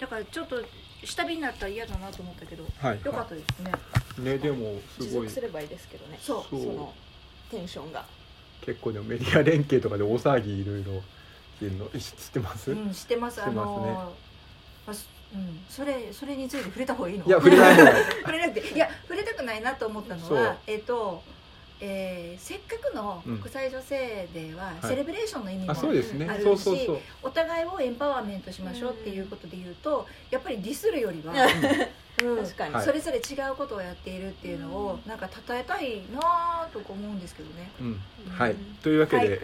だからちょっと下火になったら嫌だなと思ったけど、はい。よかったですね。ねでもす持ごい。続すればいいですけどね。そう。そうのテンションが。結構でもメディア連携とかで大騒ぎいろいろっていうのえ知ってます、うん知ってますあのあすうん。それそれについて触れた方がいいのいや触れない 触れなくていや触れたくないなと思ったのはえっ、とえーせっかくのうん。国際女性デーははい。セレブレーションの意味もあそうですね。あるしそうそうそう。お互いをエンパワーメントしましょうっていうことで言うとやっぱりディスるよりは、うん。確かに。はい。それぞれ違うことをやっているっていうのをなんか称えたいなとか思うんですけどね。うん。はい。というわけで、はい。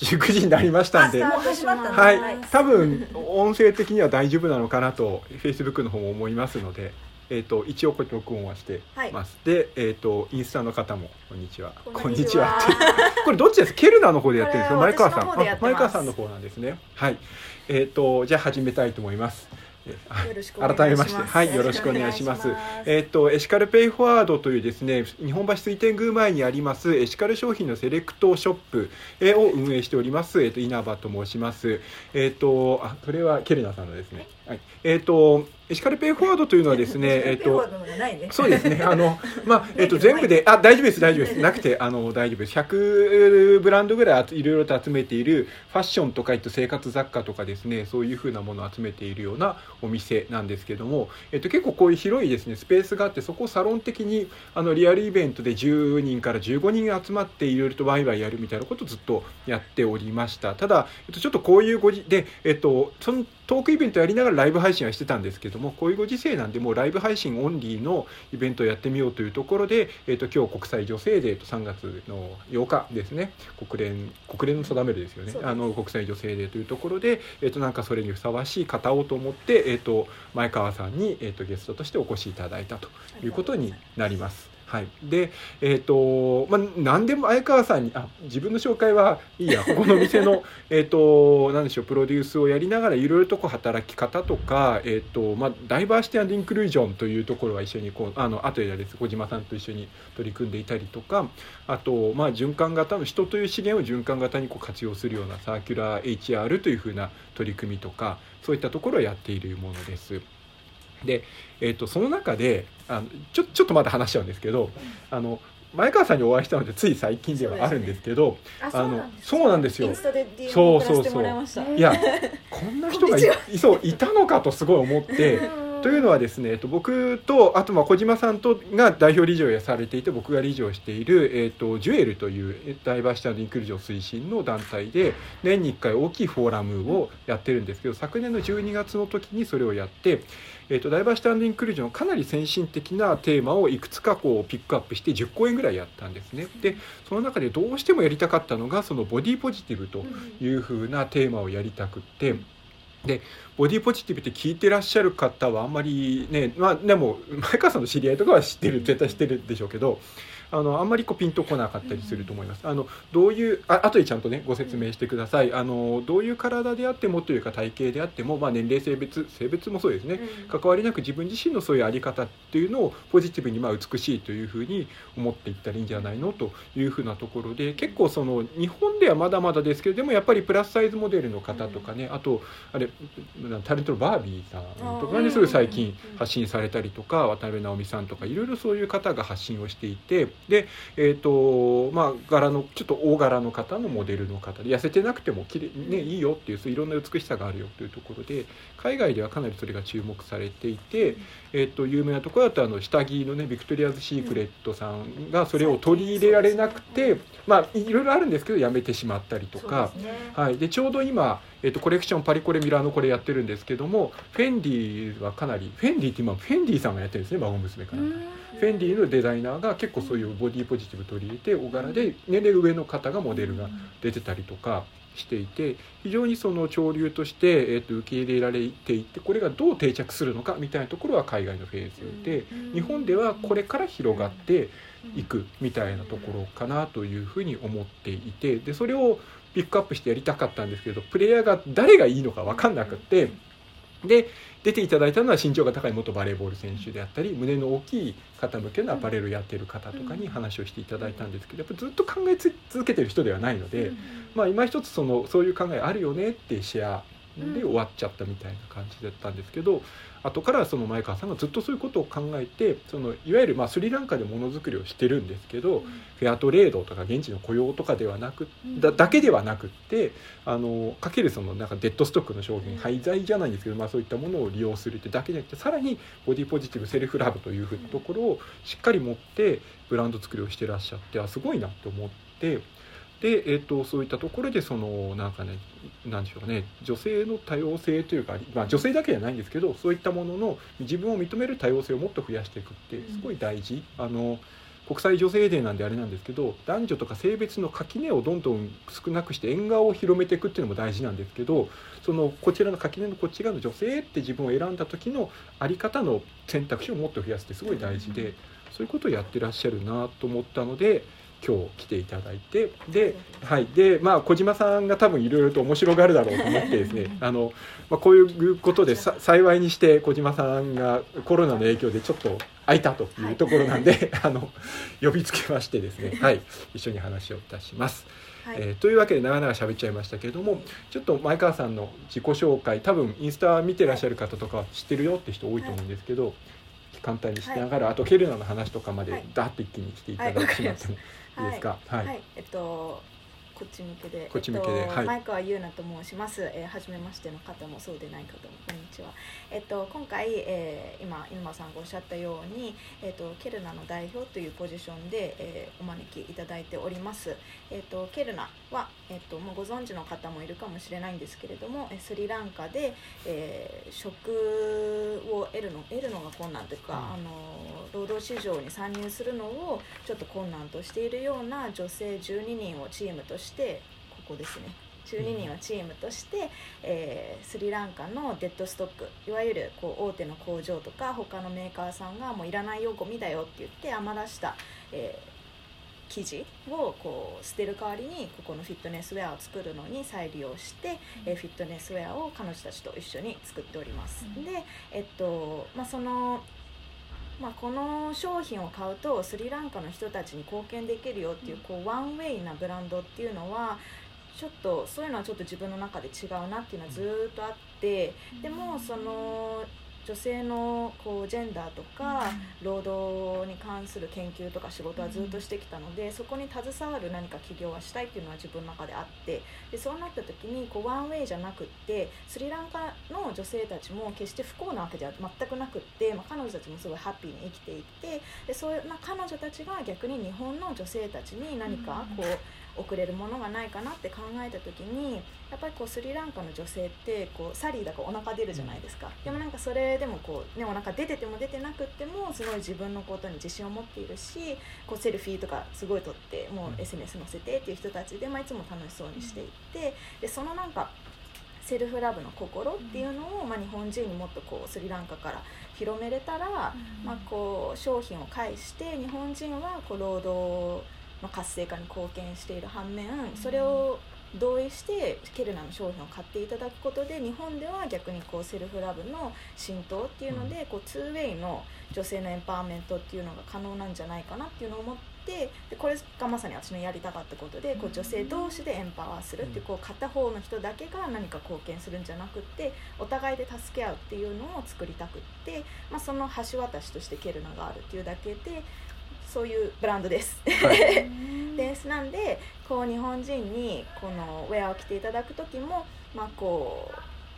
19時になりましたんで。はい、多分音声的には大丈夫なのかなと Facebook の方も思いますので、えー、と一応これ録音はしてます、で、えー、とインスタの方もこんにちは。こんにちは。って これどっちです？ケルナの方でやってるんですよ。これ前川さん。前川さんの方なんですね。はい。えっ、とじゃあ始めたいと思います。改めまして。はいよろしくお願いします。えっ、とエシカルペイフォワードというですね日本橋水天宮前にありますエシカル商品のセレクトショップえーを運営しておりますえっ、と稲葉と申します。えっ、とあそれはケルナさんのですね。はい。えっ、とエシカルペイフォワードというのはですね えっ、と。そうですね。あの、まあ、えっと、全部で、あ、大丈夫です、大丈夫です。なくて、あの、大丈夫です。100ブランドぐらいあついろいろと集めている、ファッションとか、えっと、生活雑貨とかですね、そういうふうなものを集めているようなお店なんですけども、えっと、結構こういう広いですね、スペースがあって、そこをサロン的に、あの、リアルイベントで10人から15人集まって、いろいろとワイワイやるみたいなことをずっとやっておりました。ただ、えっと、ちょっとこういうごじ、で、えっと、その、トークイベントやりながらライブ配信はしてたんですけどもこういうご時世なんでもうライブ配信オンリーのイベントをやってみようというところで、えー、と今日国際女性デーと3月の8日ですね。国連国連の定めるですよね。あの国際女性デーというところで、えー、となんかそれにふさわしい方をと思って、えー、と前川さんに、えー、とゲストとしてお越しいただいたということになります。はい、で、えっ、と、まあ、何でも相川さんに、あ、自分の紹介はいいや、ここの店の、えっと、なんでしょう、プロデュースをやりながら、いろいろとこう働き方とか、えっ、と、まあ、ダイバーシティインクルージョンというところは一緒に、こう、あの、後でです、小島さんと一緒に取り組んでいたりとか、あと、まあ、循環型の人という資源を循環型にこう活用するようなサーキュラー HR というふうな取り組みとか、そういったところをやっているものです。で、えー、とその中であのちょちょっとまだ話しちゃうんですけどあの前川さんにお会いしたのでつい最近ではあるんですけどああのそうなんですよそう送らせてもらいやこんな人がいいそういたのかとすごい思って。というのはですね、えっと、僕とあとまあ小島さんとが代表理事をされていて僕が理事をしている、えっと、ジュエルというえダイバーシティインクルージョン推進の団体で年に1回大きいフォーラムをやってるんですけど昨年の12月の時にそれをやって、えっと、ダイバーシティインクルージョンのかなり先進的なテーマをいくつかこうピックアップして10公演ぐらいやったんですね。でその中でどうしてもやりたかったのがそのボディポジティブというふうなテーマをやりたくって。でボディポジティブって聞いてらっしゃる方はあんまりねまあでも前川さんの知り合いとかは知ってる絶対知ってるでしょうけどあのあんまりこうピンとこなかったりすると思います。あのどういうあ後でちゃんとねご説明してください。あのどういう体であってもというか体型であっても、まあ、年齢性別性別もそうですね関わりなく自分自身のそういうあり方っていうのをポジティブにまあ美しいというふうに思っていったらいいんじゃないのというふうなところで結構その日本ではまだまだですけれどもやっぱりプラスサイズモデルの方とかね、あとあれタレントのバービーさんとかねすごい最近発信されたりとか渡辺直美さんとかいろいろそういう方が発信をしていてでえっ、とまあ柄のちょっと大柄の方のモデルの方で痩せてなくてもきれいねいいよっていうそういろんな美しさがあるよというところで海外ではかなりそれが注目されていて、えっと有名なところだとあの下着のねビクトリアズ・シークレットさんがそれを取り入れられなくて、まあいろいろあるんですけどやめてしまったりとか。ね。はい、でちょうど今、えっとコレクションパリコレミラノこれやってるんですけどもフェンディはかなりフェンディって今フェンディさんがやってるんですね孫娘かなんか。フェンディのデザイナーが結構そういうボディポジティブ取り入れて大柄で年齢上の方がモデルが出てたりとかしていて非常にその潮流として、えー、と受け入れられていてこれがどう定着するのかみたいなところは海外のフェーズで。日本ではこれから広がっていくみたいなところかなというふうに思っていてでそれをピックアップしてやりたかったんですけどプレイヤーが誰がいいのか分かんなくってで出ていただいたのは身長が高い元バレーボール選手であったり胸の大きい方向けのアパレルをやってる方とかに話をしていただいたんですけどやっぱずっと考えつ続けてる人ではないので、まあ、今一つそのそういう考えあるよねってシェアで終わっちゃったみたいな感じだったんですけど後からその前川さんがずっとそういうことを考えてそのいわゆるまあスリランカでものづくりをしてるんですけど、フェアトレードとか現地の雇用とかではなくだだけではなくってあのかけるそのなんかデッドストックの商品廃材じゃないんですけど、まあ、そういったものを利用するってだけじゃなくてさらにボディポジティブセルフラブというところをしっかり持ってブランド作りをしてらっしゃってあすごいなと思ってで、えー、とそういったところでそのなんかねなんでしょうかね女性の多様性というか、まあ、女性だけじゃないんですけどそういったものの自分を認める多様性をもっと増やしていくってすごい大事。あの国際女性デーなんであれなんですけど男女とか性別の垣根をどんどん少なくして縁側を広めていくっていうのも大事なんですけどそのこちらの垣根のこっち側の女性って自分を選んだ時の在り方の選択肢をもっと増やすってすごい大事でそういうことをやってらっしゃるなと思ったので。今日来ていただいてで,、はいでまあ、小島さんが多分いろいろと面白がるだろうと思ってですねあの、まあ、こういうことでさ幸いにして小島さんがコロナの影響でちょっと空いたというところなんで、はい、あの呼びつけましてですね、はい、一緒に話をいたします。はい、えー、というわけで長々喋っちゃいましたけれどもちょっと前川さんの自己紹介多分インスタ見てらっしゃる方とか知ってるよって人多いと思うんですけど、簡単にしながら、あとケルナの話とかまでダーッと一気にしていただきまってもいいですか？はい、はい、えっとこっち向けで、こっち向けで、えっと、はい、前川優奈と申します。えー、初めましての方もそうでない方もこんにちは。えっと今回、えー、今今さんがおっしゃったように、えっとケルナの代表というポジションで、えー、お招きいただいております。えっとケルナはえっともうご存知の方もいるかもしれないんですけれども、スリランカで、えー、職を得るの得るのが困難というか、うん、あの労働市場に参入するのをちょっと困難としているような女性12人をチームとしてここですね。12人をチームとして、えー、スリランカのデッドストックいわゆるこう大手の工場とか他のメーカーさんがもういらないよゴミだよって言って余らした、えー、生地をこう捨てる代わりにここのフィットネスウェアを作るのに再利用して、えー、フィットネスウェアを彼女たちと一緒に作っております。で、えっとまあ、そのまあ、この商品を買うとスリランカの人たちに貢献できるよっていうこうワンウェイなブランドっていうのはちょっとそういうのはちょっと自分の中で違うなっていうのはずっとあってでもその女性のこうジェンダーとか労働に関する研究とか仕事はずっとしてきたのでそこに携わる何か企業はしたいっていうのは自分の中であってでそうなった時にこうワンウェイじゃなくってスリランカの女性たちも決して不幸なわけでは全くなくって、まあ、彼女たちもすごいハッピーに生きていてでそういう、まあ、彼女たちが逆に日本の女性たちに何かこう送れるものがないかなって考えた時にやっぱりこうスリランカの女性ってこうサリーだからお腹出るじゃないですか、でもなんかそれでもこう、ね、お腹出てても出てなくってもすごい自分のことに自信を持っているしこうセルフィーとかすごい撮ってもう SNS 載せてっていう人たちで、まあ、いつも楽しそうにしていてでそのなんかセルフラブの心っていうのを、まあ、日本人にもっとこうスリランカから広めれたら、まあ、こう商品を介して日本人はこう労働の活性化に貢献している反面それを同意してケルナの商品を買っていただくことで日本では逆にこうセルフラブの浸透っていうのでこうツーウェイの女性のエンパワーメントっていうのが可能なんじゃないかなっていうのを思ってでこれがまさに私のやりたかったことでこう女性同士でエンパワーするっていうこう片方の人だけが何か貢献するんじゃなくってお互いで助け合うっていうのを作りたくって、まあ、その橋渡しとしてケルナがあるっていうだけでそういうブランドです。はい、です。なんでこう日本人にこのウェアを着ていただく時も、まあ、こ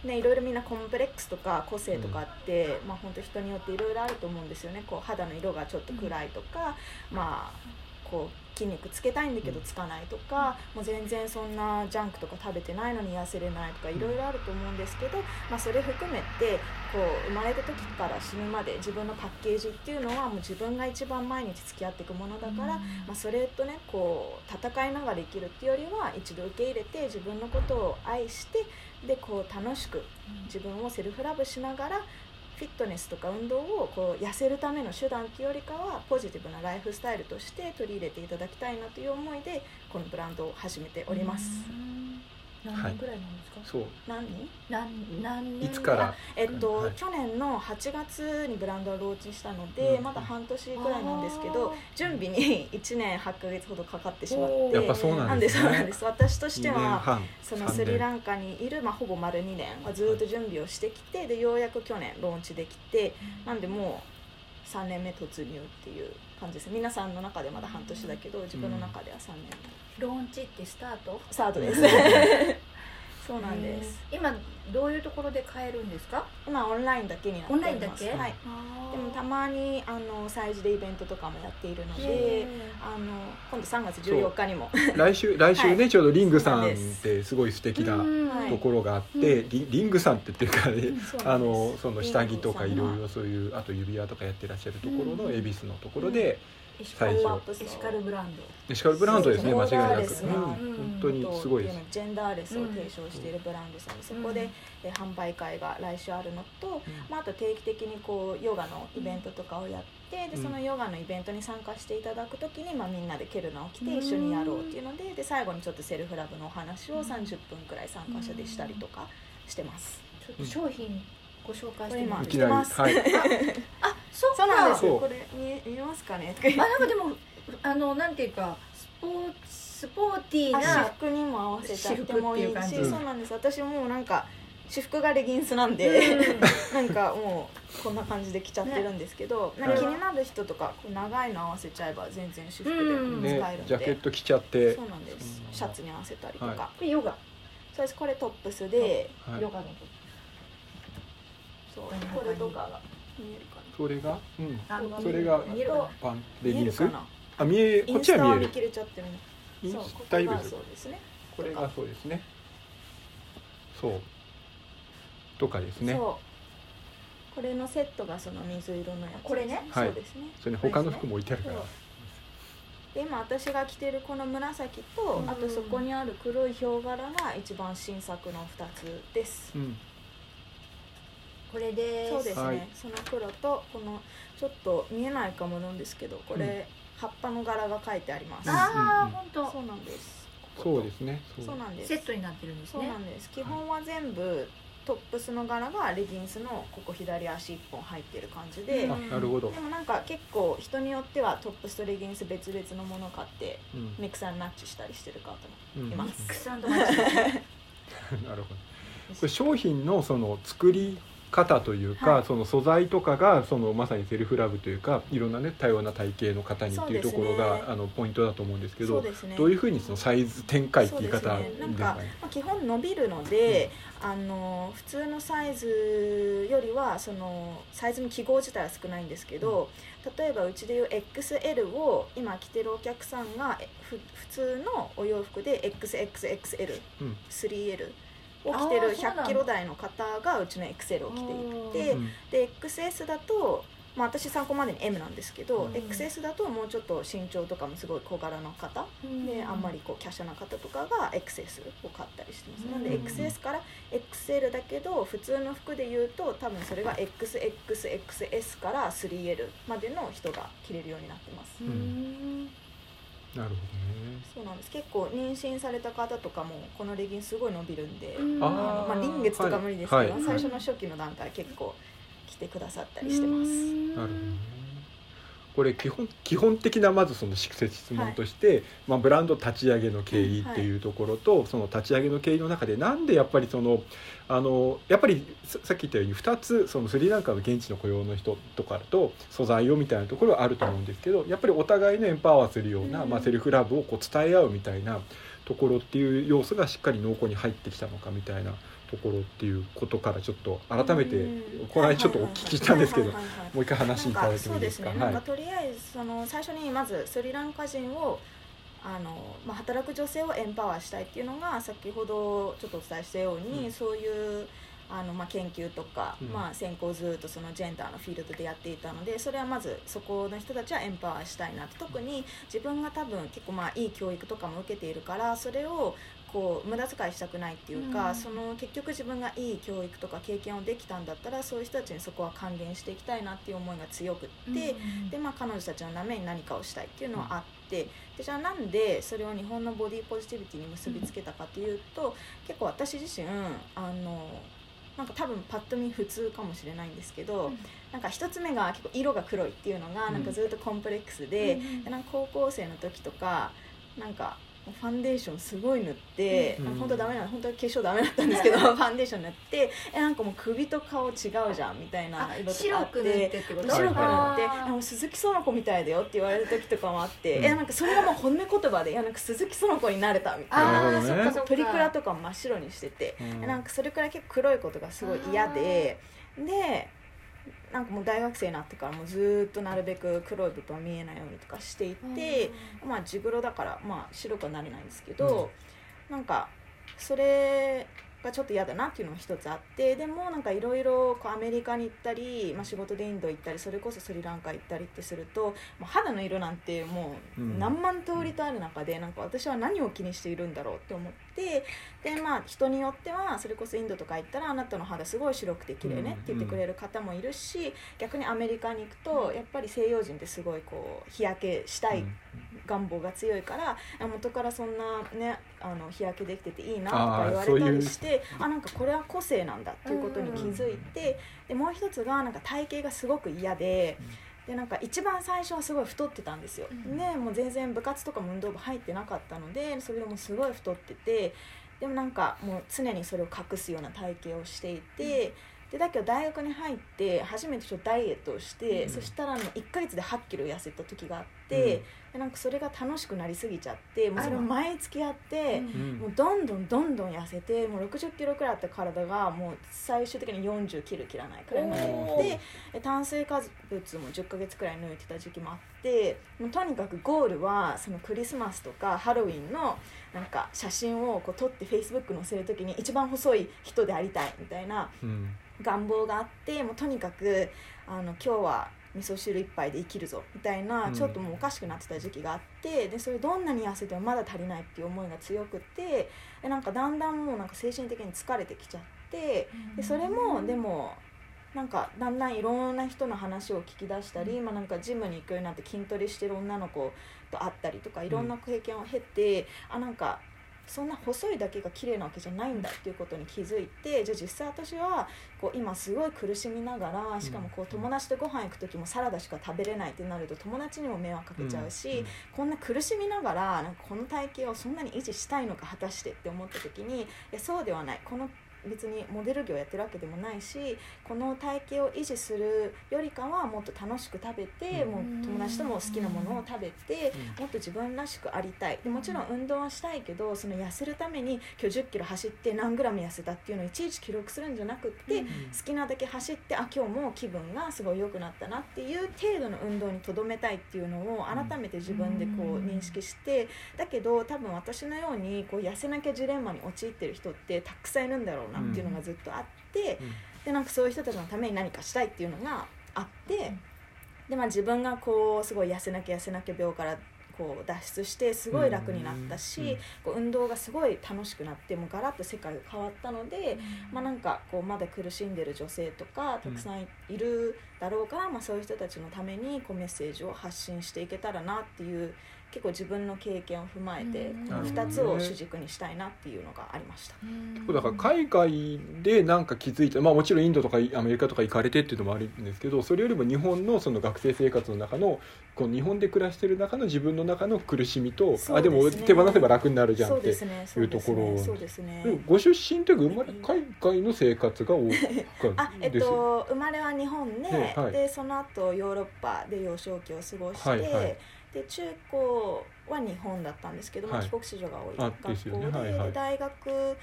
うねいろいろみんなコンプレックスとか個性とかって、うん、まあ本当人によっていろいろあると思うんですよね。こう肌の色がちょっと暗いとか、うん、まあこう筋肉つけたいんだけどつかないとか、もう全然そんなジャンクとか食べてないのに痩せれないとかいろいろあると思うんですけど、まあ、それ含めてこう生まれた時から死ぬまで自分のパッケージっていうのはもう自分が一番毎日付き合っていくものだから、まあ、それとねこう戦いながら生きるっていうよりは一度受け入れて自分のことを愛してでこう楽しく自分をセルフラブしながらフィットネスとか運動をこう痩せるための手段っていうよりかはポジティブなライフスタイルとして取り入れていただきたいなという思いでこのブランドを始めております。何年ぐらいなんですか、そう。何？人何？何年い？つから？えっと、はい。去年の8月にブランドをローチしたので、うん。まだ半年ぐらいなんですけあどー。準備に1年8ヶ月ほどかかってしまってやっぱそうななんんでね。ですそうなんです。私として2年は半。その3スリランカにいる、まあ、ほぼ丸2年はずっと準備をしてきてでようやく去年ローンチできてなんでもう3年目突入っていう感じです。皆さんの中でまだ半年だけど自分の中では3年。目ローンチってスタート？スタートです。う んそうなんです。今どういうところで買えるんですか？今オンラインだけになってます。ンラインだけ？はい。でもたまにあの催事でイベントとかもやっているのへでー。あの今度3月14日にも。来週 来週ね、はい。ちょうどリングさんってすごい素敵なうんはいところがあって、うん。リリングさんってっていうかね、あのその下着とかいろいろろそういうあと指輪とかやってらっしゃるところのうん。恵比寿のところで、エシカル最初エシカルブランド。エシカルブランドですね間違いなく、そうん、本当にすごいです。ジェンダーレスを提唱しているブランドさんでそこで、え販売会が来週あるのと、まあ、あと定期的にこうヨガのイベントとかをやってでうん。そのヨガのイベントに参加していただく時に、まあ、みんなでケルナを着て一緒にやろうっていうのでで最後にちょっとセルフラブのお話を30分くらい参加者でしたりとかしてます。ちょっと商品ご紹介してますはい。あ そうそうなんですよ。これ見え見えますかね？あなんかでもあのなんていうかスポーツスポーティーあ私な服にも合わせちゃってもいいしそうなんです。私もうなんか私服がレギンスなんで、うん。なんかもうこんな感じで着ちゃってるんですけど、なんか気になる人とかこう長いの合わせちゃえば全然私服うん。でね使えるんで、ジャケット着ちゃって。そうなんです。うんシャツに合わせたりとか、はい。これヨガ？そうです。これトップスで、はい。ヨガのそうこれとかが見えるかなそれが、うん、あそれが見えるかな？パンレギンス？見えるかな？あ見えこっインスタちは見える。は見切れちゃってるねインそうスタイルここがそうですね。これがそうですね。そう。とかですね。そう。これのセットがその水色のやつ。これね？はい。そうですね。それに他の服も置いてあるから。で今私が着てるこの紫と、うん。あとそこにある黒いヒョウ柄が一番新作の2つです、うんこれですそうですね、はい。その黒とこのちょっと見えないかもなんですけどこれ、うん。葉っぱの柄が書いてあります、うんああ本当。そうなんです。そうですね。そうなんです。セットになってるんですそうねなんです。基本は全部トップスの柄がレギンスのここ左足1本入ってる感じで、うん。あなるほど。でもなんか結構人によってはトップスとレギンス別々のものを買ってうん。クスアンドマッチしたりしてる方もうんいます。クスアンドマッチ。なるほど。これ商品のその作り方というか、はい。その素材とかがそのまさにセルフラブというかいろんなね多様な体型の方にっていうところが、ねあのポイントだと思うんですけどね。どういうふうにそのサイズ展開っていう言い方ですね。なんかですか？ね。まあ、基本伸びるので、あの普通のサイズよりはそのサイズの記号自体は少ないんですけど、例えばうちでいう XL を今着てるお客さんがえふ普通のお洋服で XXXL3L うんを着てるあーそうなんだ。100キロ台の方がうちの XL を着ていて、うんで XS だと、まあ、私参考までに M なんですけど、うん XS だともうちょっと身長とかもすごい小柄の方であんまりこう華奢な方とかが XS を買ったりしてます、なんでうん XS から XL だけど普通の服で言うと多分それが XXXS から 3L までの人が着れるようになってます、うんなるほどね。そうなんです。結構妊娠された方とかもこのレギンスすごい伸びるんで、うん。あまあ、臨月とか無理ですけど、はい。はい。最初の初期の段階結構着てくださったりしてます、なるほどね。これ基本基本的なまずその質問として、まあ、ブランド立ち上げの経緯っていうところと、その立ち上げの経緯の中でなんでやっぱりそのあのやっぱりささっき言ったように2つそのスリランカの現地の雇用の人とかと素材をみたいなところはあると思うんですけどやっぱりお互いのエンパワーするような、うん。まあ、セルフラブをこう伝え合うみたいなところっていう要素がしっかり濃厚に入ってきたのかみたいなところっていうことからちょっと改めてうん。この間ちょっとお聞きしたんですけどもう一回話いただいてもいいですか？なんかとりあえずその最初にまずスリランカ人をあの、まあ、働く女性をエンパワーしたいっていうのが先ほどちょっとお伝えしたように、うん。そういうあの、まあ、研究とか、うん。まあ、専攻ずっとそのジェンダーのフィールドでやっていたのでそれはまずそこの人たちはエンパワーしたいなと特に自分が多分結構まあいい教育とかも受けているからそれをこう無駄遣いしたくないっていうか、うん。その結局自分がいい教育とか経験をできたんだったらそういう人たちにそこは還元していきたいなっていう思いが強くって、でまあ、彼女たちのために何かをしたいっていうのはあってでじゃあなんでそれを日本のボディポジティビティに結びつけたかというと結構私自身あのなんか多分パッと見普通かもしれないんですけど、なんか一つ目が結構色が黒いっていうのがうんなんかずっとコンプレックスで,、でなんか高校生の時とかなんかファンデーションすごい塗って、うん。あ本当ダメな本当は化粧ダメだったんですけどファンデーション塗ってえなんかもう首と顔違うじゃんみたいなあ色とかあ白く塗ってって白く塗ってああの鈴木園子みたいだよって言われる時とかもあって、うん。えなんかそれがもう褒め言葉でいやなんか鈴木園子になれたみたいな。ねプリクラとかも真っ白にしてて、うん。なんかそれくらい結構黒いことがすごい嫌ででなんかもう大学生になってからもうずーっとなるべく黒い部分は見えないようにとかしていて、まあ地黒だからまあ白くはなれないんですけど、なんかそれがちょっと嫌だなっていうのが一つあってでもなんかいろいろアメリカに行ったり、まあ、仕事でインド行ったりそれこそスリランカ行ったりってすると、まあ、肌の色なんてもううん。何万通りとある中でなんか私は何を気にしているんだろうって思ってでまあ人によってはそれこそインドとか行ったらあなたの肌すごい白くて綺麗ねって言ってくれる方もいるし逆にアメリカに行くとやっぱり西洋人ってすごいこう日焼けしたい願望が強いからあ元からそんなねあの日焼けできてていいなとか言われたりしてあなんかこれは個性なんだっていうことに気づいてでもう一つがなんか体型がすごく嫌で。でなんか一番最初はすごい太ってたんですよ、うん。でもう全然部活とかも運動部入ってなかったのでそれでもすごい太っててでもなんかもう常にそれを隠すような体型をしていて、でだけど大学に入って初めてちょっとダイエットをして、うんそしたらあの1ヶ月で8キロ痩せた時があって、でなんかそれが楽しくなりすぎちゃってもうそれを毎月やって。うん。もうどんどんどんどん痩せてもう60キロくらいあった体がもう最終的に40切る切らないくらいになおってで炭水化物も10ヶ月くらい抜いてた時期もあってもうとにかくゴールはそのクリスマスとかハロウィンのなんか写真をこう撮ってフェイスブック載せる時に一番細い人でありたいみたいなうん願望があってもうとにかくあの今日は味噌汁一杯で生きるぞみたいな、うん。ちょっともうおかしくなってた時期があってでそれどんなに痩せてもまだ足りないっていう思いが強くてでなんかだんだんもうなんか精神的に疲れてきちゃってでそれもでもなんかだんだんいろんな人の話を聞き出したり、今なんかジムに行くようになって筋トレしてる女の子と会ったりとかいろんな経験を経て、あなんかそんな細いだけが綺麗なわけじゃないんだっていうことに気づいてじゃあ実際私はこう今すごい苦しみながらしかもこう友達とご飯行く時もサラダしか食べれないってなると友達にも迷惑かけちゃうし、こんな苦しみながらなんかこの体型をそんなに維持したいのか果たしてって思った時にいやそうではない。この別にモデル業やってるわけでもないしこの体型を維持するよりかはもっと楽しく食べて、うん。もう友達とも好きなものを食べて、うん。もっと自分らしくありたい。でもちろん運動はしたいけどその痩せるために今日1 0キロ走って何グラム痩せたっていうのをいちいち記録するんじゃなくって、うん。好きなだけ走ってあ今日も気分がすごい良くなったなっていう程度の運動にとどめたいっていうのを改めて自分でこううん認識してだけど多分私のようにこう痩せなきゃジレンマに陥ってる人ってたくさんいるんだろうなっていうのがずっとあって、でなんかそういう人たちのために何かしたいっていうのがあって、でまあ、自分がこうすごい痩せなきゃ痩せなきゃ病からこう脱出してすごい楽になったし、うん。こう運動がすごい楽しくなってもうガラッと世界が変わったので、まあ、なんかこうまだ苦しんでる女性とかたくさんいるだろうから、まあ、そういう人たちのためにこうメッセージを発信していけたらなっていう結構自分の経験を踏まえてうん。この2つを主軸にしたいなっていうのがありました。だから海外でなんか気づいた、まあ、もちろんインドとかアメリカとか行かれてっていうのもあるんですけどそれよりも日本のその学生生活の中のこう日本で暮らしてる中の自分の中の苦しみと、そうあでも手放せば楽になるじゃんってそうですねそうですいうところねそうですね。でもご出身というか生まれ海外の生活が多かあえっったですよ。と生まれは日本で、ねはい。でその後ヨーロッパで幼少期を過ごして、はいはいで中高は日本だったんですけど、帰国子女が多いあ学校でで大学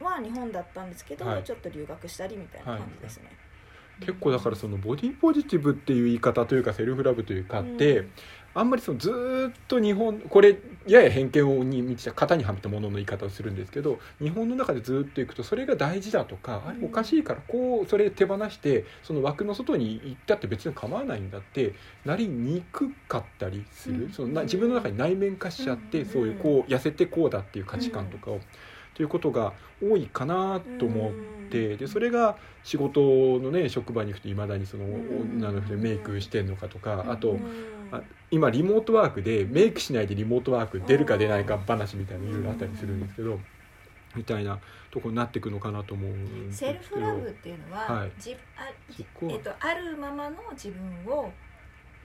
は日本だったんですけど、はい。ちょっと留学したりみたいな感じですね、結構だからそのボディポジティブっていう言い方というかセルフラブというかって、うんあんまりそのずーっと日本これやや偏見に満ちた型にはめたものの言い方をするんですけど日本の中でずーっといくとそれが大事だとか、あれおかしいからこうそれ手放してその枠の外に行ったって別に構わないんだってなりにくかったりする、うん。そのな自分の中に内面化しちゃって、うん。そういうこう痩せてこうだっていう価値観とかを、ということが多いかなと思って、でそれが仕事のね職場に行くといまだにそのうん。女の人でメイクしてんのかとか、あと、今リモートワークでメイクしないでリモートワーク出るか出ないか話みたいないろいろあったりするんですけどみたいなとこになっていくのかなと思うセルフラブっていうのは、はい。じあえっと、あるままの自分を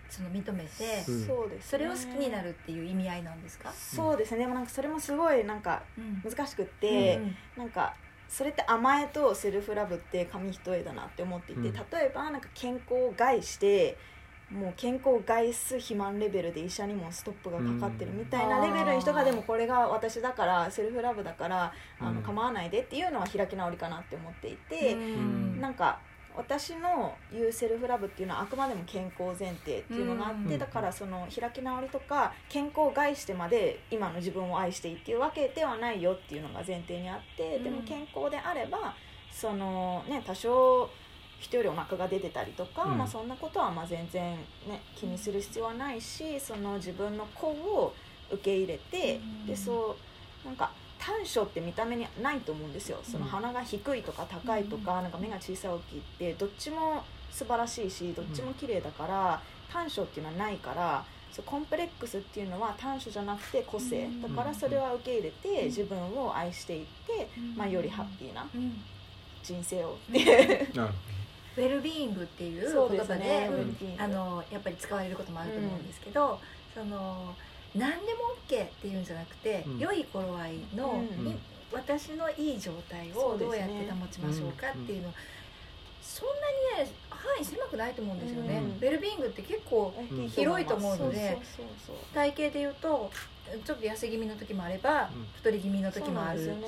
その認めて、うんそうですね。それを好きになるっていう意味合いなんですか、そうですね。でもなんかそれもすごいなんかうん。難しくって、うん。なんかそれって甘えとセルフラブって紙一重だなって思っていて、うん。例えばなんか健康を害してもう健康を害す肥満レベルで医者にもストップがかかってるみたいなレベルの人がでもこれが私だからセルフラブだからあうん。の構わないでっていうのは開き直りかなって思っていて、うん。なんか私の言うセルフラブっていうのはあくまでも健康前提っていうのがあって、うん。だからその開き直りとか健康を害してまで今の自分を愛していいっていうわけではないよっていうのが前提にあって、でもうん。健康であればそのね多少人よりお腹が出てたりとか、うん。まあ、そんなことはまあ全然、ね、気にする必要はないしその自分の子を受け入れて、うん。でそうなんか短所って見た目にないと思うんですよ。そのうん鼻が低いとか高いとか,、なんか目が小さい大きいってどっちも素晴らしいしどっちも綺麗だから、短所っていうのはないからそうコンプレックスっていうのは短所じゃなくて個性、うん。だからそれは受け入れて自分を愛していって、まあ、よりハッピーなうん。人生を。う んなるウェルビーイングっていう言葉でね。ウェルビーイングあのやっぱり使われることもあると思うんですけど、その何でも OK っていうんじゃなくて、うん。良い頃合いの、うん。い私のいい状態をどうやって保ちましょうかっていうの、そんなにね範囲狭くないと思うんですよね、うん。ウェルビーイングって結構広いと思うので体型でいうとちょっと痩せ気味の時もあれば、うん。太り気味の時もあるしそうなん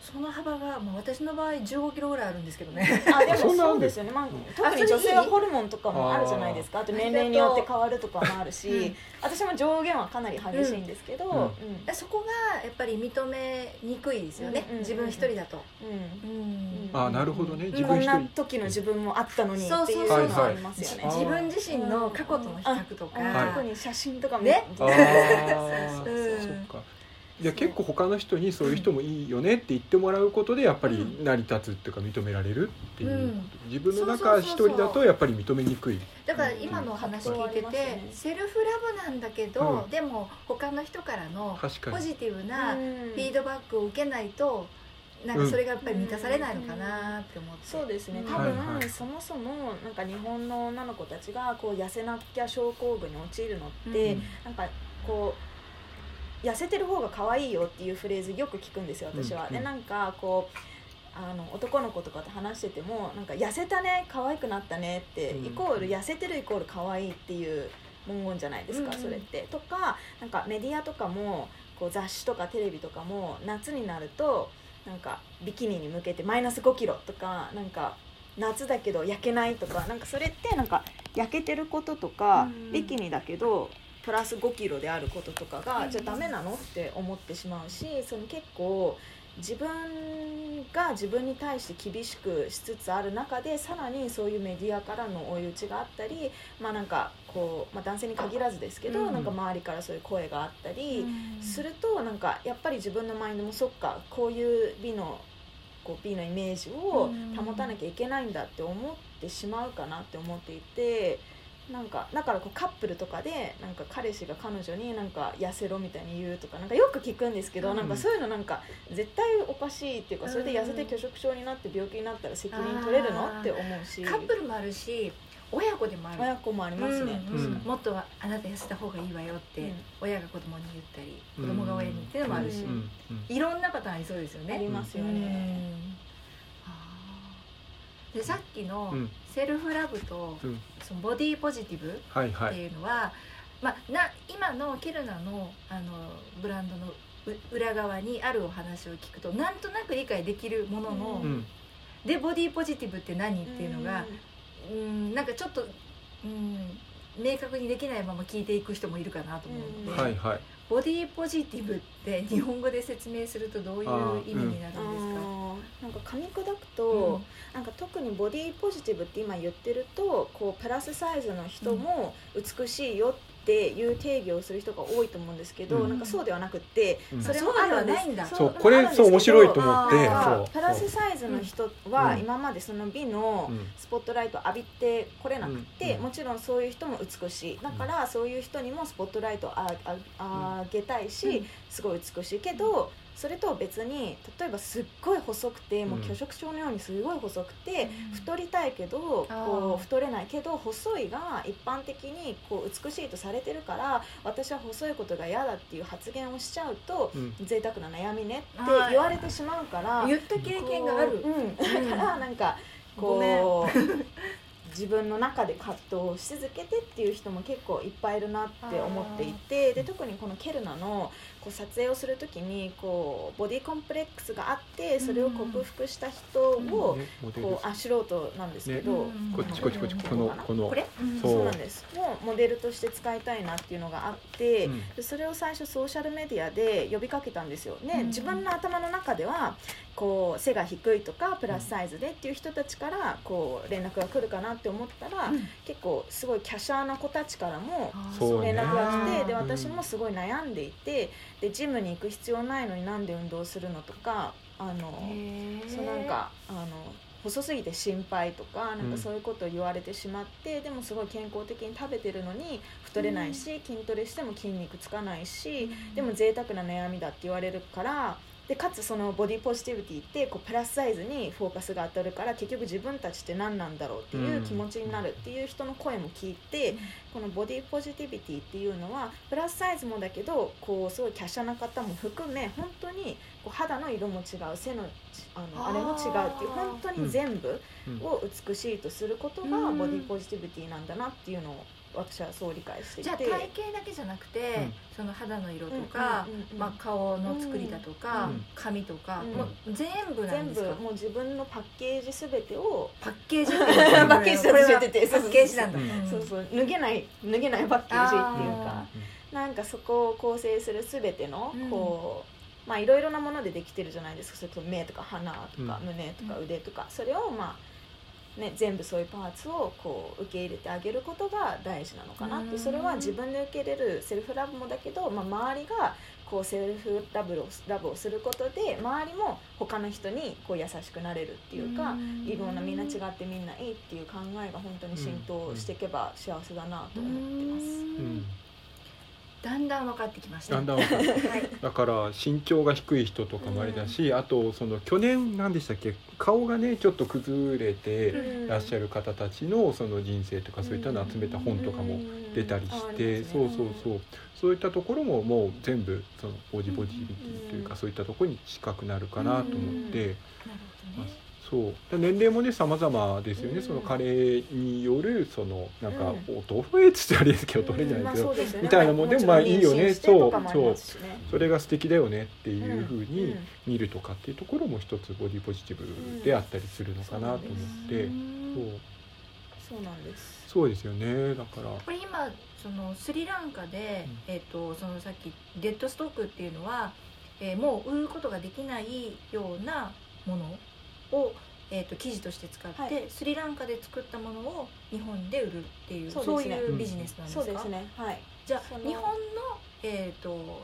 その幅が、まあ、私の場合1 5キロぐらいあるんですけどね。う んあでもそうですよね、まあうん、特に女性はホルモンとかもあるじゃないですか。あと年齢によって変わるとかもあるし、うん。私も上限はかなり激しいんですけど、うん。うん。そこがやっぱり認めにくいですよね、うんうんうん自分一人だと、うん。うん。あなるほどね。ん自こんな時の自分もあったのにそうっていうそうそうのはありますよね、はい。自分自身の過去との比較とか、特に写真とかもね そうそうそっかいや結構他の人にそういう人もいいよねって言ってもらうことでやっぱり成り立つっていうか認められるっていう、うん。自分の中一人だとやっぱり認めにくい。だから今のお話聞いてて、うん。うんセルフラブなんだけど、うん。でも他の人からのポジティブなフうん。ィードバックを受けないとなんかそれがやっぱり満たされないのかなって思って、そうですね。うん。多分、はいはい。そもそもなんか日本の女の子たちがこう痩せなきゃ症候群に陥るのって、うん。なんかこう痩せてる方が可愛いよっていうフレーズよく聞くんですよ私は。うんでなんかこうあの男の子とかと話しててもなんか痩せたね可愛くなったねって、うんイコール痩せてるイコール可愛いっていう文言じゃないですか、うんうんそれって。とかなんかメディアとかもこう雑誌とかテレビとかも夏になるとなんかビキニに向けてマイナス5キロとかなんか夏だけど焼けないとかなんかそれってなんか焼けてることとか、うんビキニだけどプラス5キロであることとかが、うん。じゃあダメなの？って思ってしまうしその結構自分が自分に対して厳しくしつつある中でさらにそういうメディアからの追い打ちがあったりまあなんかこう、まあ、男性に限らずですけど、うん。なんか周りからそういう声があったり。うん。するとなんかやっぱり自分のマインドもそっかこういう美のこう美のイメージを保たなきゃいけないんだって思ってしまうかなって思っていてなんかだからこうカップルとかでなんか彼氏が彼女になんか痩せろみたいに言うとかなんかよく聞くんですけど、うん。なんかそういうのなんか絶対おかしいっていうかそれで痩せて拒食症になって病気になったら責任取れるのって思うし。カップルもあるし親子でもある。親子もありますね。うんうんうん。もっとあなた痩せた方がいいわよって、うん。親が子供に言ったり子供が親に言ってるのもあるし、うんうんいろんなパターンありそうですよね。ありますようね。でさっきのうんセルフラブとうん。そのボディポジティブっはいはい。ていうのは、まあ、な今のケルナのあのブランドのう裏側にあるお話を聞くとなんとなく理解できるものの、ううん。でボディポジティブって何っていうのがうんなんかちょっとうん明確にできないまま聞いていく人もいるかなと思うので、はいはいボディポジティブって日本語で説明するとどういう意味になるんですか、なんか噛み砕くうと、ん。なんか特にボディポジティブって今言ってるとこうプラスサイズの人も美しいよっていう定義をする人が多いと思うんですけど、うん。なんかそうではなくって、うん。それもあるはないんだ。そうこれそう面白いと思って。プラスサイズの人はうん。今までその美のうん。スポットライトを浴びてこれなくて、うん。もちろんそういう人も美しい。だからそういう人にもスポットライトをあああげたいし、うん。すごい美しいけどそれとは別に例えばすっごい細くてもううん拒食症のようにすごい細くて、うん。太りたいけどこう太れないけど細いが一般的にこう美しいとされてるから私は細いことが嫌だっていう発言をしちゃうとうん。贅沢な悩みねってはい。言われてしまうから。言った経験がある。こううん、だからなんかこう自分の中で葛藤をし続けてっていう人も結構いっぱいいるなって思っていてで特にこのケルナのこう撮影をする時にこうボディコンプレックスがあってそれを克服した人をこうあ素人なんですけど、こっちこっちこっちこのこのこれ？うんそう。なんです。もうモデルとして使いたいなっていうのがあって、それを最初ソーシャルメディアで呼びかけたんですよ、ね。うん。自分の頭の中ではこう背が低いとかプラスサイズでっていう人たちからこう連絡が来るかなって思ったら、うん。結構すごい華奢な子たちからもそうね。連絡が来てでうん。私もすごい悩んでいてでジムに行く必要ないのになんで運動するのとかあのそうなんかあの細すぎて心配とかなんかそういうことを言われてしまって、でもすごい健康的に食べてるのに太れないし、筋トレしても筋肉つかないし、でも贅沢な悩みだって言われるからでかつそのボディポジティビティってこうプラスサイズにフォーカスが当たるから結局自分たちって何なんだろうっていう気持ちになるっていう人の声も聞いて、このボディポジティビティっていうのはプラスサイズもだけどこうすごい華奢な方も含め本当にこう肌の色も違う背のあのあれも違うっていう本当に全部うん。を美しいとすることがうん。ボディポジティビティなんだなっていうのを私はそう理解していて。じゃあ体型だけじゃなくて、うん。その肌の色とか、まあ、顔の作りだとか、うん。髪とか、うん。もう全部なん全ですか？部もう自分のパッケージすべてをパッケージパッケージでこれは教えててパッケージなんだ、そうそう脱げない脱げないパッケージっていうあかなんかそこを構成するすべてのうん。こう、まあいろいろなものでできてるじゃないですか。目とか鼻とかうん。胸とかうん腕とか、それをまあね、全部そういうパーツをこう受け入れてあげることが大事なのかなって。うん。それは自分で受け入れるセルフラブもだけど、まあ、周りがこうセルフラブをラブをすることで周りも他の人にこう優しくなれるっていうか、うん。いろんなみんな違ってみんないいっていう考えが本当に浸透していけば幸せだなと思ってます。うんだんだん分かってきました。だんだん分かるはい。だから身長が低い人とかもあれだし、あとその去年何でしたっけ？顔がねちょっと崩れてらっしゃる方たちのその人生とかそういったのを集めた本とかも出たりして、そうそうそう。そういったところももう全部そのボディポジティビティというか、うん。そういったところに近くなるかなと思って、なるほどねそう。で年齢もね様々ですよね、うん。その加齢によるそのなんかう衰えっつってあれですけど衰えじゃないけど、まあそうですよね。みたいなもんでもまあいいよねもちろん妊娠してとかもありますしね。それが素敵だよねっていうふううん。に見るとかっていうところも一つボディポジティブであったりするのかなと思って、うん。そう。そうなんです。そうですよねだから。これ今そのスリランカで、うん。えっとそのさっきデッドストックっていうのは、えーもう売ることができないようなものを、えっと生地として使って、はい。スリランカで作ったものを日本で売るっていうそうね。いうビジネスなんですか、そうですね。はい。じゃあ日本の、えっと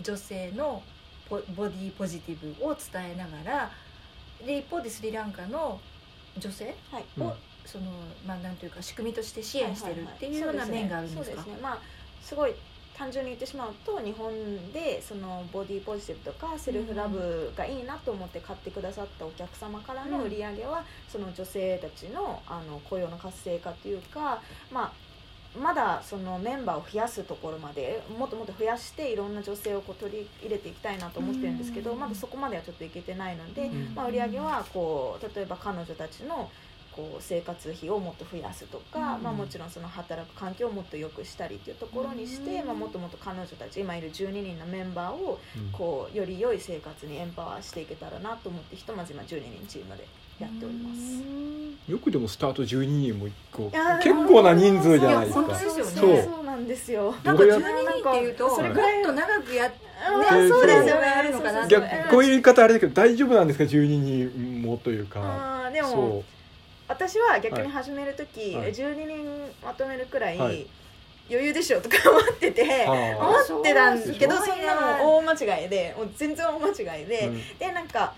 女性のボボディポジティブを伝えながらで一方でスリランカの女性はい。うん。を、そのまあなんていうか仕組みとして支援してるっていうような面があるんですか？そうですね。まあすごい単純に言ってしまうと日本でそのボディポジティブとかセルフラブがいいなと思って買ってくださったお客様からの売り上げはその女性たちのあの雇用の活性化というかまあまだそのメンバーを増やすところまでもっともっと増やしていろんな女性をこう取り入れていきたいなと思ってるんですけどうん。まだそこまではちょっといけてないので、うん。まあ、売り上げはこう例えば彼女たちのこう生活費をもっと増やすとか、うんまあ、もちろんその働く環境をもっと良くしたりっていうところにして、うんまあ、もっともっと彼女たち今いる12人のメンバーをうん。こうより良い生活にエンパワーしていけたらなと思ってひとまず今12人チームでやっております。よくでもスタート12人もこういやー結構な人数じゃないですか。そうそう。なんですよ。なんかどうやっ12人っていうとそれくらいと長くやっあねそうですよね。あるのかな逆こういう言い方あれだけど大丈夫なんですか？12人もというか。あーでもそ私は逆に始める時、はい。12人まとめるくらい、はい。余裕でしょとか思ってて思ってたんですけどそんなの大間違いでもう全然大間違いで、ーうん。でなんか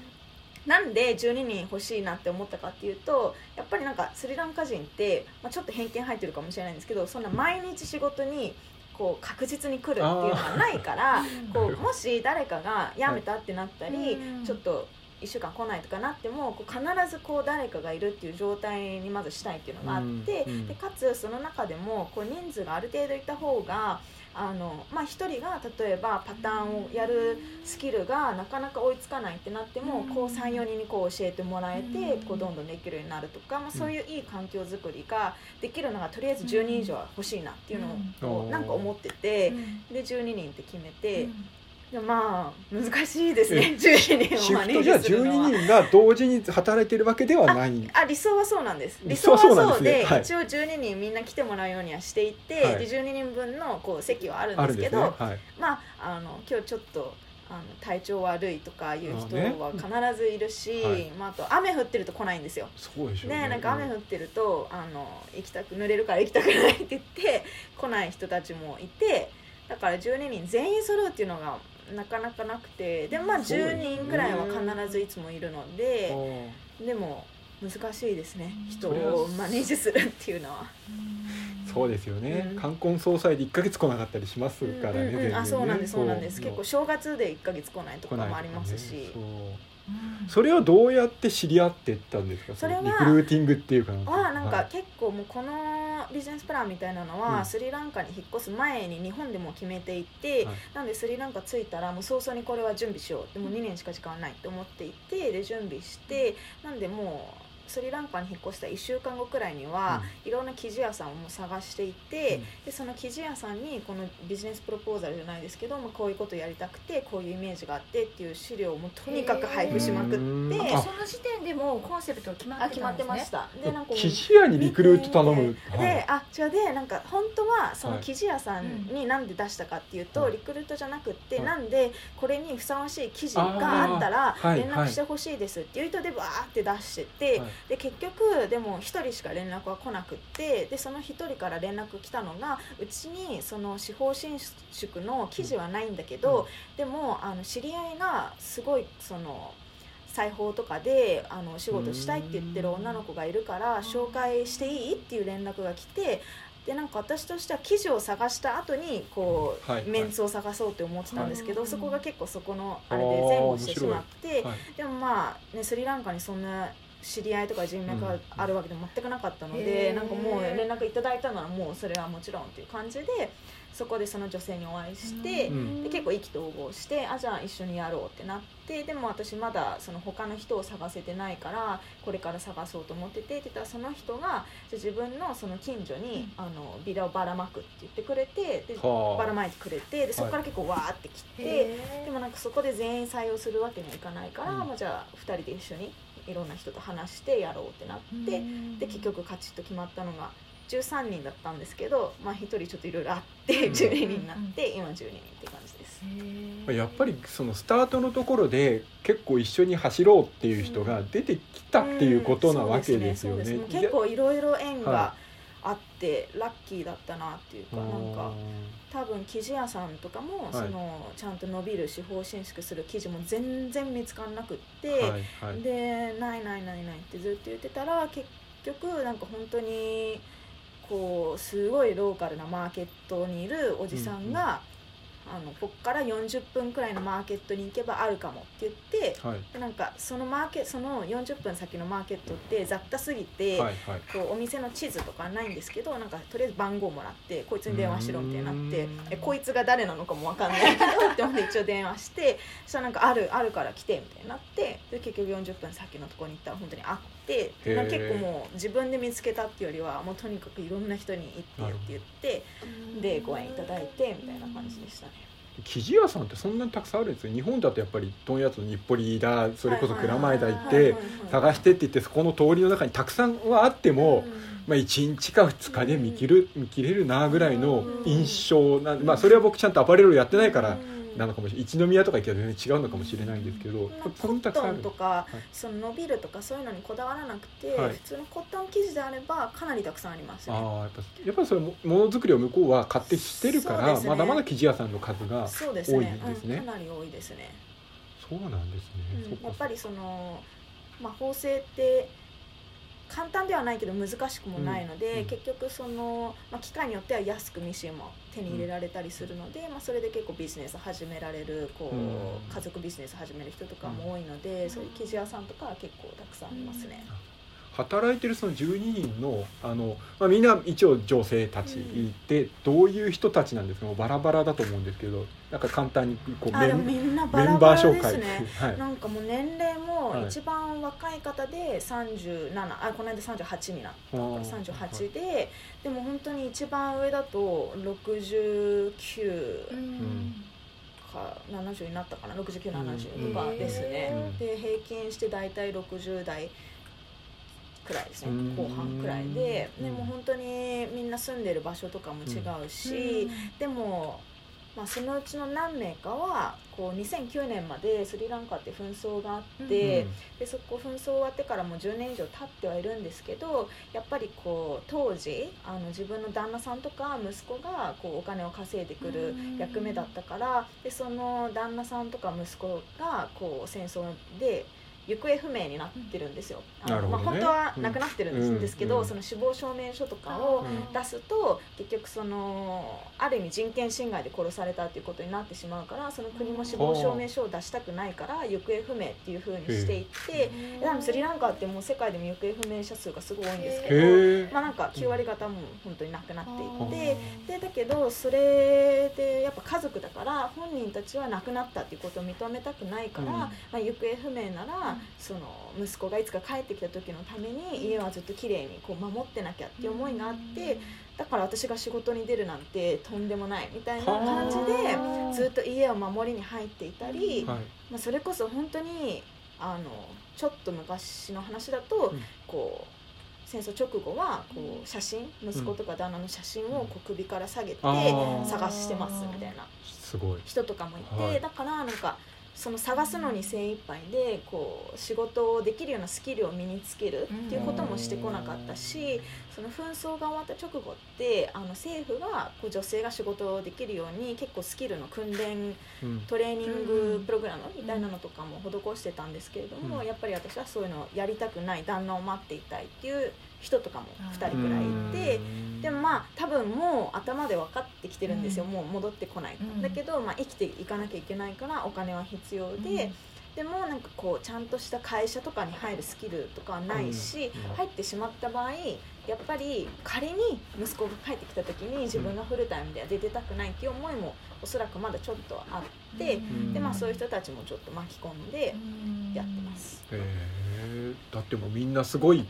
なんで12人欲しいなって思ったかっていうとやっぱりなんかスリランカ人って、まあ、ちょっと偏見入ってるかもしれないんですけどそんな毎日仕事にこう確実に来るっていうのがないからこうもし誰かが辞めたってなったり、うん。ちょっと1週間来ないとかなってもこう必ずこう誰かがいるっていう状態にまずしたいっていうのがあって、うんうん。でかつその中でもこう人数がある程度いた方があの、まあ、1人が例えばパターンをやるスキルがなかなか追いつかないってなっても、うん。こう34人にこう教えてもらえて、うん。こうどんどんできるようになるとか、まあ、そういういい環境づくりができるのがとりあえず10人以上は欲しいなっていうのを、うん。なんか思ってて、で12人って決めて。まあ難しいですね12人をフトじゃあジするのは。12人が同時に働いてるわけではない。あ理想はそうなんです。理理想はそうでねはい。一応12人みんな来てもらうようにはしていて、はい。で12人分のこう席はあるんですけどね。はい。まああの今日ちょっとあの体調悪いとかいう人あね。は必ずいるし、はい。まあ、あと雨降ってると来ないんですよ。そうでしょうでねなんか雨降ってると、あの行きたく濡れるから行きたくないって言って来ない人たちもいてだから12人全員揃うっていうのがなかなかなくてでもまあ10そうですね人くらいは必ずいつもいるのうん。ででも難しいですね。人をマネージするっていうのは。そうですよね、うん。冠婚葬祭で1か月来なかったりしますからね、うんうんうん。全然ねあそうなんですそうなんです。結構正月で1か月来ないとか来ないもありますし、とかねそれはどうやって知り合っていったんですか？それはのリクルーティングっていうかはなんかはい。結構もうこのビジネスプランみたいなのは、うんスリランカに引っ越す前に日本でも決めていて、はい。なんでスリランカ着いたらもう早々にこれは準備しよう。でも2年しか時間ないって思っていてで準備してなんでもうスリランカに引っ越した1週間後くらいには、いろんな生地屋さんを探していて、でその生地屋さんにこのビジネスプロポーザルじゃないですけど、まあ、こういうことやりたくてこういうイメージがあってっていう資料をもうとにかく配布しまくって、うん。であ。その時点でもうコンセプト決まっあ決まっててたんですね。ました。でなんか生地屋にリクルート頼む、で、はい。あ違うでなんか本当はそのはい。生地屋さんになんで出したかっていうと、はいリクルートじゃなくって、はい。なんでこれにふさわしい記事があったら連絡してほしいですっていう人でバーって出してて、はいで結局でも1人しか連絡は来なくってでその1人から連絡来たのがうちにその司法伸縮の記事はないんだけど、でもあの知り合いがすごいその。裁縫とかであの仕事したいって言ってる女の子がいるから紹介していいっていう連絡が来てでなんか私としては記事を探した後にこう、はいはい。メンツを探そうって思ってたんですけど、はい。そこが結構そこのあれで前後してしまって、はい。でもまあ、ね、スリランカにそんな知り合いとか人脈があるわけでも全くなかったので、へー。なんかもう連絡いただいたならもうそれはもちろんっていう感じでそこでその女性にお会いして、うん。で結構意気投合してあじゃあ一緒にやろうってなってでも私まだその他の人を探せてないからこれから探そうと思っててって言ったらその人が自分のその近所に、あのビラをばらまくって言ってくれてではあ。ばらまいてくれてでそこから結構わーって来て。へでもなんかそこで全員採用するわけにはいかないから、うん。まあ、じゃあ2人で一緒にいろんな人と話してやろうってなって、で結局カチッと決まったのが13人だったんですけど、まあ、1人ちょっといろいろあってうん。12人になって今12人って感じです。やっぱりそのスタートのところで結構一緒に走ろうっていう人が出てきたっていうことなわけですよね。うんそうですね結構いろいろ縁がはあってラッキーだったなっていうかなんか多分生地屋さんとかもいそのちゃんと伸びる司法伸縮する生地も全然見つからなくって。はいはいで「ないないないない」ってずっと言ってたら結局なんか本当にこうすごいローカルなマーケットにいるおじさんが、あのこっから40分くらいのマーケットに行けばあるかもって言ってはい。でなんかそのマーケその40分先のマーケットって雑多すぎて、はいはい。こうお店の地図とかないんですけどなんかとりあえず番号もらってこいつに電話しろみたいになってえこいつが誰なのかもわかんない。けどって思って一応電話してそしたらなんかあるあるから来てみたいになってで結局40分先のところに行ったら本当に会ってな結構もう自分で見つけたっていうよりはもうとにかくいろんな人に行ってよって言ってでご縁いただいてみたいな感じでしたね。生地屋さんってそんなにたくさんあるんですよ。日本だとやっぱり問屋と日暮里だそれこそ蔵前だ行って探してって言ってそこの通りの中にたくさんはあっても、まあ、1日か2日で見切る見切れるなぐらいの印象なんで、まあ、それは僕ちゃんとアパレルやってないからなのかもしれない一宮とか行けば全然違うのかもしれないんですけど、コットンとか、その伸びるとかそういうのにこだわらなくて、はい、普通のコットン生地であればかなりたくさんあります、ね、あやっぱやっぱりそれものづくりを向こうは買ってしてるから、ね、まだまだ生地屋さんの数が多いんですね、うん、かなり多いですね。そうなんですね、うん、やっぱりその、まあ、縫製って簡単ではないけど難しくもないので、うん、結局その、まあ、機械によっては安くミシンも手に入れられたりするので、うん、まあ、それで結構ビジネス始められるこう、うん、家族ビジネス始める人とかも多いので、そういう生地屋さんとかは結構たくさんありますね。働いてるその12人のあの、まあ、みんな一応女性たちで、どういう人たちなんですか？バラバラだと思うんですけどなんか簡単にこうメンバラバラですね、はい、なんかもう年齢も一番若い方で37、あこの間38になった38で、はい、でも本当に一番上だと69、うんか70になったかな。6970とかですね、で平均して大体60代くらいですね後半くらいででも本当にみんな住んでる場所とかも違うし、でも、まあ、そのうちの何名かはこう2009年までスリランカって紛争があって、でそこ紛争終わってからもう10年以上経ってはいるんですけどやっぱりこう当時あの自分の旦那さんとか息子がこうお金を稼いでくる役目だったからでその旦那さんとか息子がこう戦争で。行方不明になってるんですよ。あのまあ、本当はなくなってるんですけど、うん、その死亡証明書とかを出すと、結局そのある意味人権侵害で殺されたっていうことになってしまうからその国も死亡証明書を出したくないから行方不明っていうふうにしていって多分スリランカってもう世界でも行方不明者数がすごい多いんですけど、まあ、なんか9割方も本当になくなっていってでだけどそれでやっぱ家族だから本人たちは亡くなったっていうことを認めたくないから、まあ、行方不明ならその息子がいつか帰ってきた時のために家はずっと綺麗にこう守ってなきゃっていう思いがあってだから私が仕事に出るなんてとんでもないみたいな感じでずっと家を守りに入っていたり、まあ、それこそ本当にあのちょっと昔の話だと、こう戦争直後はこう写真息子とか旦那の写真をこう首から下げて探してますみたいな。人とかもいて、だからなんかその探すのに精一杯でこう仕事をできるようなスキルを身につけるっていうこともしてこなかったしその紛争が終わった直後ってあの政府がこう女性が仕事をできるように結構スキルの訓練トレーニングプログラムみたいなのとかも施してたんですけれどもやっぱり私はそういうのをやりたくない旦那を待っていたいっていう人とかも2人くらいいてでもまあ多分もう頭で分かってきてるんですよ、もう戻ってこないと、だけど、まあ、生きていかなきゃいけないからお金は必要で。でもなんかこうちゃんとした会社とかに入るスキルとかはないし、入ってしまった場合やっぱり仮に息子が帰ってきた時に自分がフルタイムでは出てたくないっていう思いもおそらくまだちょっとあって、でまあ、そういう人たちもちょっと巻き込んでやってます。へだってもうみんなすごい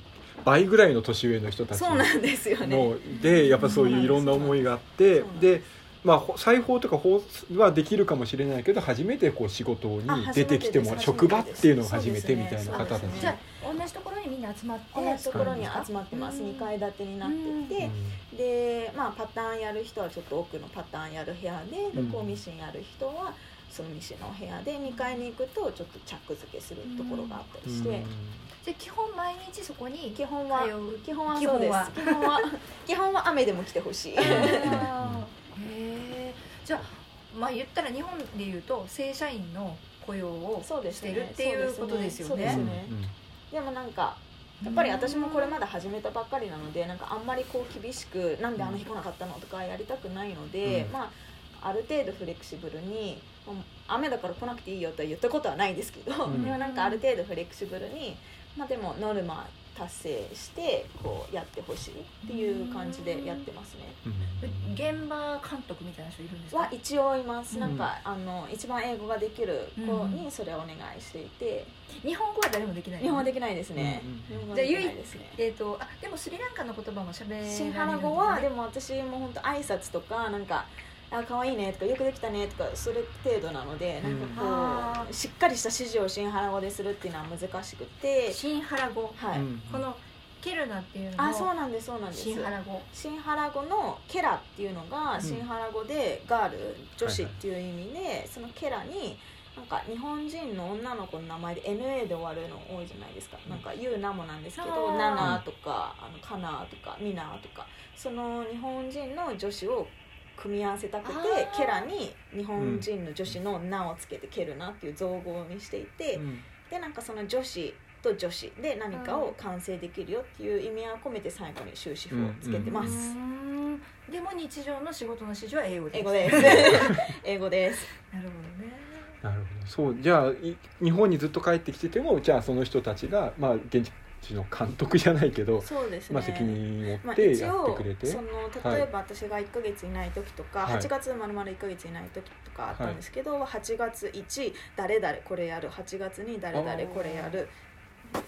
倍ぐらいの年上の人たちそうなんですよね。でやっぱそういういろんな思いがあってでまあ、裁縫とか法はできるかもしれないけど初めてこう仕事に出てきても職場っていうのを初めてみたいな方たち、じゃあ同じところにみんな集まって同じところに集まってます。2階建てになってて、で、まあ、パターンやる人はちょっと奥のパターンやる部屋で向こうミシンやる人はそのミシンの部屋で2階に行くとちょっとチャック付けするところがあったりして。じゃ基本毎日そこに基本は基本はそうです。基本は 基本は雨でも来てほしい。へえじゃあまあ言ったら日本でいうと正社員の雇用をしてるっていうことですよね。でもなんかやっぱり私もこれまだ始めたばっかりなのでなんかあんまりこう厳しくなんであの日来なかったのとかやりたくないので、うん、まあある程度フレキシブルに雨だから来なくていいよとは言ったことはないですけど、うん、でもなんかある程度フレキシブルにまあ、でもノルマ達成してこうやってほしいっていう感じでやってますね、現場監督みたいな人いるんですか？は一応います、うん、なんかあの一番英語ができる子にそれをお願いしていて、日本語は誰もできない、日本はできないですね、うんうん、じゃあ唯一えーと、あでもスリランカの言葉もしゃべシンハラ語はでも私も本当挨拶とかなんかあ可愛いねとかよくできたねとかそれ程度なのでなんかこう、しっかりした指示を新原語でするっていうのは難しくて新原語。はい、うん。このケルナっていうのあそうもなんですそうなんです。新原語。新原語のケラっていうのがん。新原語でガール女子っていう意味で、そのケラになんか日本人の女の子の名前で NA で終わるの多いじゃないですか、なんかユーナもなんですけどナナとかあのカナとかミナとかその日本人の女子を組み合わせたくてケラに日本人の女子の名をつけてケルナっていう造語にしていて、うん。でなんかその女子と女子で何かを完成できるよっていう意味合いを込めて最後に終止符をつけてまうす、ーん。でも日常の仕事の指示は英語です。英語です。英語です。なるほどね。なるほど。そうじゃあい日本にずっと帰ってきててもじゃあその人たちが、まあ、現地の監督じゃないけど、そうですね、まあ、責任をまあ、持って一やって応くれて、その例えば私が1か月いない時とか、はい。8月まるまる1か月いない時とかあったんですけど、8月1誰々これやる。8月に誰々これやる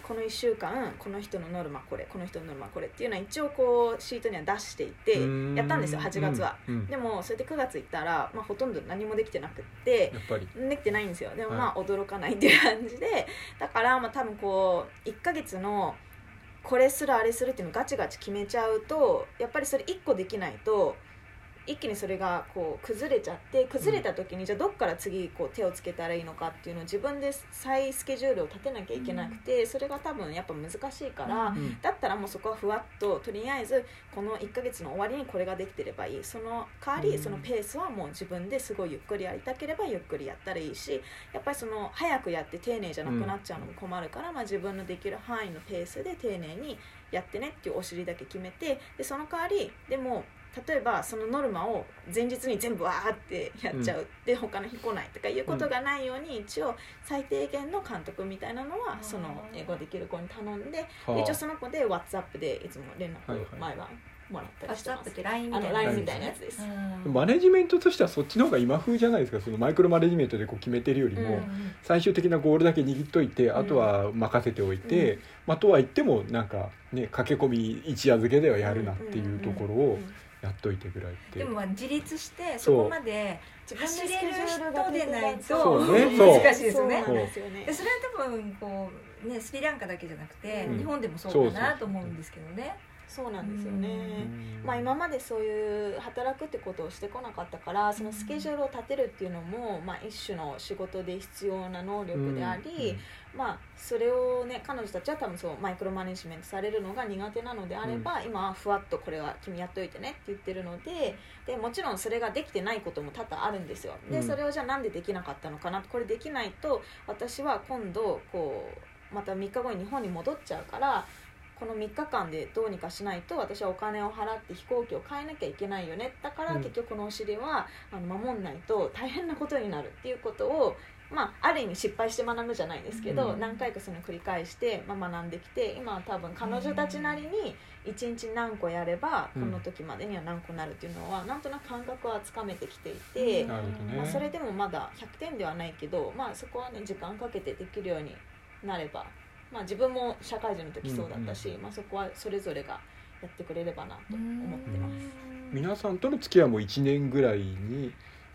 この1週間この人のノルマこれこの人のノルマこれっていうのは一応こうシートには出していてやったんですよ8月は、うんうん。でもそれで9月行ったら、まあ、ほとんど何もできてなくってやっぱり。できてないんですよ。でもはい。まあ驚かないっていう感じでだからまあ多分こう1ヶ月のこれするあれするっていうのをガチガチ決めちゃうとやっぱりそれ1個できないと一気にそれがこう崩れちゃって崩れた時にじゃあどっから次こう手をつけたらいいのかっていうのを自分で再スケジュールを立てなきゃいけなくてそれが多分やっぱ難しいから、うん。だったらもうそこはふわっととりあえずこの1ヶ月の終わりにこれができてればいい。その代わりうん。そのペースはもう自分ですごいゆっくりやりたければゆっくりやったらいいしやっぱりその早くやって丁寧じゃなくなっちゃうのも困るから、まあ、自分のできる範囲のペースで丁寧にやってねっていうお尻だけ決めてでその代わりでも例えばそのノルマを前日に全部わーってやっちゃう、で他の日来ないとかいうことがないように一応最低限の監督みたいなのはその英語できる子に頼んではあ。一応その子で WhatsApp でいつも連絡はいはい。毎晩もらったバりしてます。ストアップって LINE みたいなあの LINE みたいなやつです。うんマネジメントとしてはそっちの方が今風じゃないですかそのマイクロマネジメントでこう決めてるよりも、うん最終的なゴールだけ握っといて、あとは任せておいて、うん。まあ、とは言ってもなんかね駆け込み一夜漬けではやるなっていうところをやっといてぐらいって、でもまあ自立してそこまで走れる人でないと難しいですよね。それは多分こうねスリランカだけじゃなくて、うん。日本でもそうかなと思うんですけどね。そうなんですよね、うん。まあ、今までそういう働くってことをしてこなかったからそのスケジュールを立てるっていうのも、まあ、一種の仕事で必要な能力であり、まあ、それをね彼女たちは多分そうマイクロマネジメントされるのが苦手なのであれば、今はふわっとこれは君やっといてねって言ってるのででもちろんそれができてないことも多々あるんですよ。で、うん。それをじゃあなんでできなかったのかな？これできないと私は今度こうまた3日後に日本に戻っちゃうからこの3日間でどうにかしないと私はお金を払って飛行機を買えなきゃいけないよね。だからうん。結局このお尻はあの守んないと大変なことになるっていうことをまあ、ある意味失敗して学ぶじゃないですけど、うん。何回かその繰り返して、まあ、学んできて今は多分彼女たちなりに1日何個やればうん。この時までには何個なるっていうのはなんとなく感覚はつかめてきていて、まあ、それでもまだ100点ではないけど、まあ、そこはね時間かけてできるようになれば、まあ、自分も社会人の時そうだったし、まあ、そこはそれぞれがやってくれればなと思ってます。皆さんとの付き合いも1年ぐらいに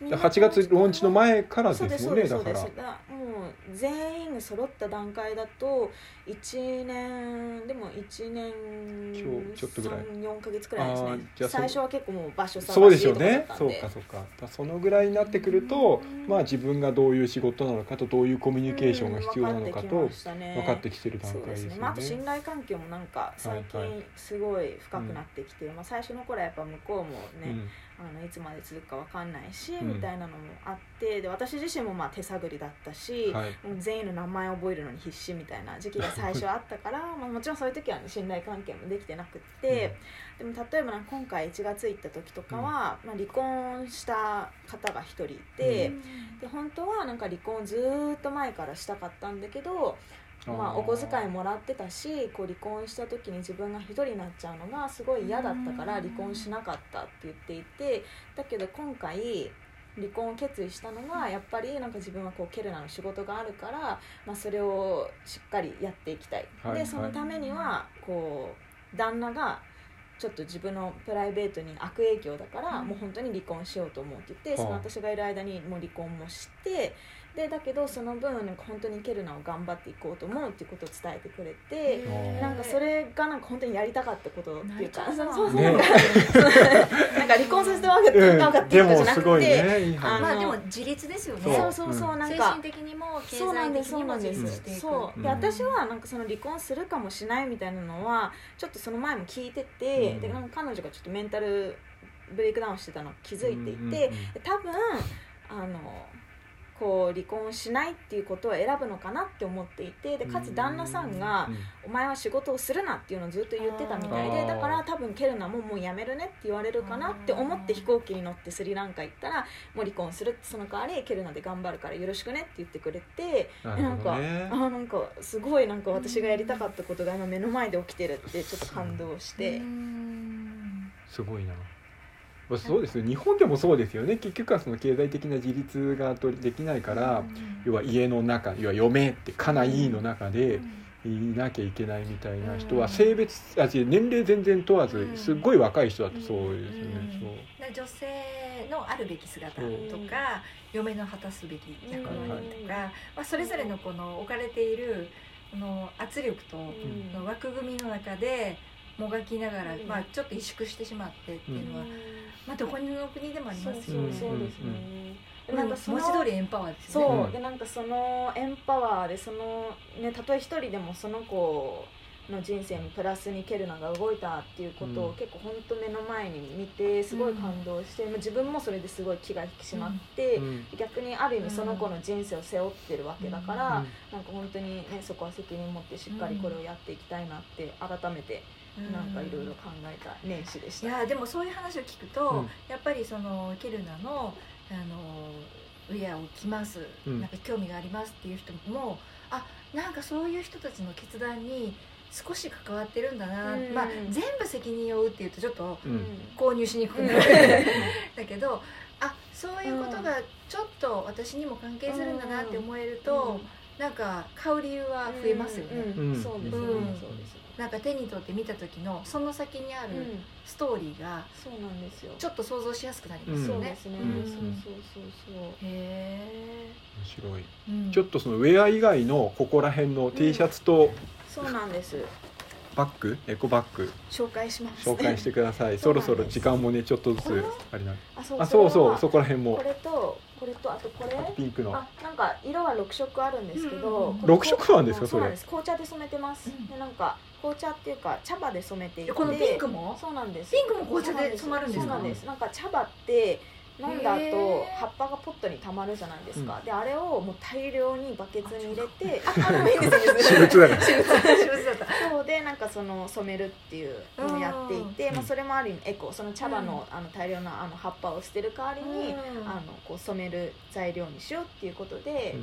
8月ローンチの前からですですもんねだから。もう全員が揃った段階だと1年でも1年ちょっとぐらい。34か月くらいですね。じゃあそ最初は結構もう場所探しそうでしょうね。そうかそうか。そのぐらいになってくるとまあ自分がどういう仕事なのかとどういうコミュニケーションが必要なのかとうん分かってきてきてる段そうで階ですね。ねまあ、あと信頼関係もなんか最はい近すごい深くなってきて、まあ、最初の頃はやっぱ向こうもね、うんあのいつまで続くかわかんないし、うん。みたいなのもあってで私自身もまあ手探りだったし、はい。もう全員の名前を覚えるのに必死みたいな時期が最初あったから まあもちろんそういう時は、ね、信頼関係もできてなくって、でも例えばなんか今回1月行った時とかは、まあ、離婚した方が1人いて、で本当はなんか離婚ずーっと前からしたかったんだけどまあ、お小遣いもらってたしこう離婚した時に自分が一人になっちゃうのがすごい嫌だったから離婚しなかったって言っていてだけど今回離婚を決意したのがやっぱりなんか自分はこうケルナの仕事があるから、まあ、それをしっかりやっていきたい、はいでそのためにはこう旦那がちょっと自分のプライベートに悪影響だから、うん。もう本当に離婚しようと思うって言って、はあ。その私がいる間にもう離婚もしてでだけどその分なんか本当にケルナを頑張っていこうと思うっていうことを伝えてくれて。なんかそれがなんか本当にやりたかったことっていうかなそうそう。ね。なんかなんか離婚させてわけうかってでいうかじゃなくて、ね。いい話。あのまあでも自立ですよね。そう。そうそうなんか精神的にも経済的にも自立すしていくそうでうん私はなんかその離婚するかもしないみたいなのはちょっとその前も聞いてて、うん。でなんか彼女がちょっとメンタルブレイクダウンしてたの気づいていて、うんうんうん。で多分あのこう離婚しないっていうことを選ぶのかなって思っていてでかつ旦那さんがうん「お前は仕事をするな」っていうのをずっと言ってたみたいでだから多分ケルナももうやめるねって言われるかなって思って飛行機に乗ってスリランカ行ったらもう離婚するってその代わりケルナで頑張るからよろしくねって言ってくれてなるほどね。あーなんかすごいなんか私がやりたかったことが今目の前で起きてるってちょっと感動して、うん。すごいなまあそうですよ。日本でもそうですよね。結局はその経済的な自立がとできないから要は家の中要は嫁って家内の中でいなきゃいけないみたいな人はうん。性別あ年齢全然問わずうんすっごい若い人だとそうですよね。うん。女性のあるべき姿とうんか嫁の果たすべき役割とか、まあ、それぞれのこの置かれているこの圧力とうんの枠組みの中でもがきながら、うん。まあ、ちょっと萎縮してしまってっていうのは、まあ、どこの国でもありますよね。そうそうですね、うんなんかその文字通りエンパワーですよね。そう、うん。でなんかそのエンパワーでそのねたとえ一人でもその子の人生にプラスにケルナが動いたっていうことうん。を結構本当目の前に見てすごい感動して、まあ自分もそれですごい気が引き締まって、うん。逆にある意味その子の人生を背負ってるわけだから、うん。なんか本当にねそこは責任持ってしっかりこれをやっていきたいなって改めてうんなんかいろいろ考えた年始でした。いやでもそういう話を聞くと、うん。やっぱりそのケルナのあのウェアを着ます、うん。なんか興味がありますっていう人もあなんかそういう人たちの決断に少し関わってるんだな、うんまあ、全部責任を負うっていうとちょっとうん。購入しにくくなる、うん。だけどあそういうことがちょっと私にも関係するんだなって思えると、なんか買う理由は増えますよね、うんうんそうですね、うん。そうですね。なんか手に取って見た時のその先にあるうんストーリーがそうなんですよ。ちょっと想像しやすくなりますよね。そうで。すね。うん。そうそうそう。そう。へ面白い。え、うん。ちょっとそのウェア以外のここら辺の T シャツとそうなんです。バッグエコバッグ紹介します。紹介してください。そろそろ時間もねちょっとずつあれなあ、そうあそうそこら辺も。これとこれとあとこれ？ピンクのあ、なんか色は六色あるんですけどうん、これ六色なんですかそれそうなんです。紅茶で染めてます。うんでなんか紅茶っていうか茶葉で染めていて。えこのピンクも？そうなんです。ピンクも紅茶で染まるんですか？そうなんです。なんか茶葉って飲んだ後葉っぱがポットにたまるじゃないですか。うであれをもう大量にバケツに入れて、あ、ああのいいで。そうでなんかその染めるっていうのをやっていて、うん。まあ、それもある意味エコその茶葉の,、あの大量のあの葉っぱを捨てる代わりに、うん。あのこう染める材料にしようっていうことで、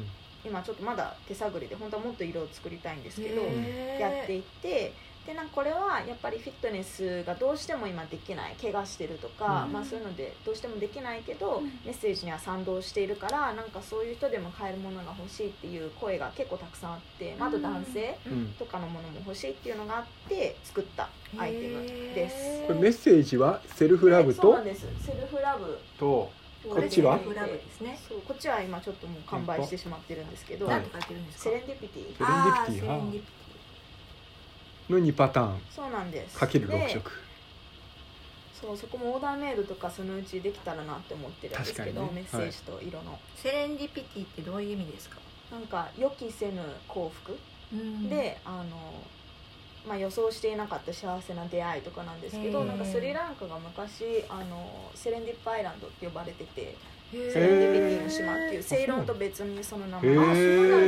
今ちょっとまだ手探りで本当はもっと色を作りたいんですけど、やっていってでなんかこれはやっぱりフィットネスがどうしても今できない怪我してるとか、うん。まあ、そういうのでどうしてもできないけど、うん。メッセージには賛同しているからなんかそういう人でも買えるものが欲しいっていう声が結構たくさんあって、まあ、あと男性とかのものも欲しいっていうのがあって作ったアイテムです。これメッセージは self love と？そうなんです。 Self love。と。こっちは？セルフラブですね。そうこっちは今ちょっともう完売してしまってるんですけど。 Serendipity。Serendipity あーセレンディピテの2パターン。そうなんです。かける6で色。そうそこもオーダーメイドとかそのうちできたらなって思ってるんですけど、ね。メッセージと色の、ィ。 Serendipity ってどういう意味ですか？なんか予期せぬ幸福、うん。であの、まあ、予想していなかった幸せな出会いとかなんですけどなんかスリランカが昔あのセレンディップアイランドって呼ばれててセレンディピティの島っていうセイロンと別にその名前。あそうなん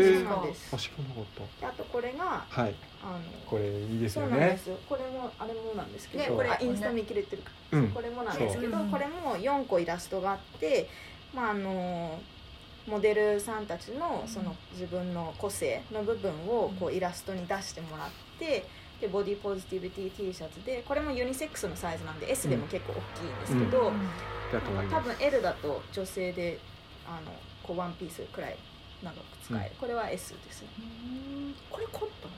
です。そうなんです。あ知らなかっであとこれがたはいあのこれいいですそうよねなんですよ。これもあれもなんですけど、ねこれあインスタ見切れてるかうん。これもなんですけど、そう。これも4個イラストがあって、まあ、あのモデルさんたちのその自分の個性の部分をこうイラストに出してもらってでボディポジティビティ T シャツでこれもユニセックスのサイズなんで S でも結構大きいんですけど、だと思います。多分 L だと女性であのこうワンピースくらい長く使える、これは S ですね。うん。これコットン。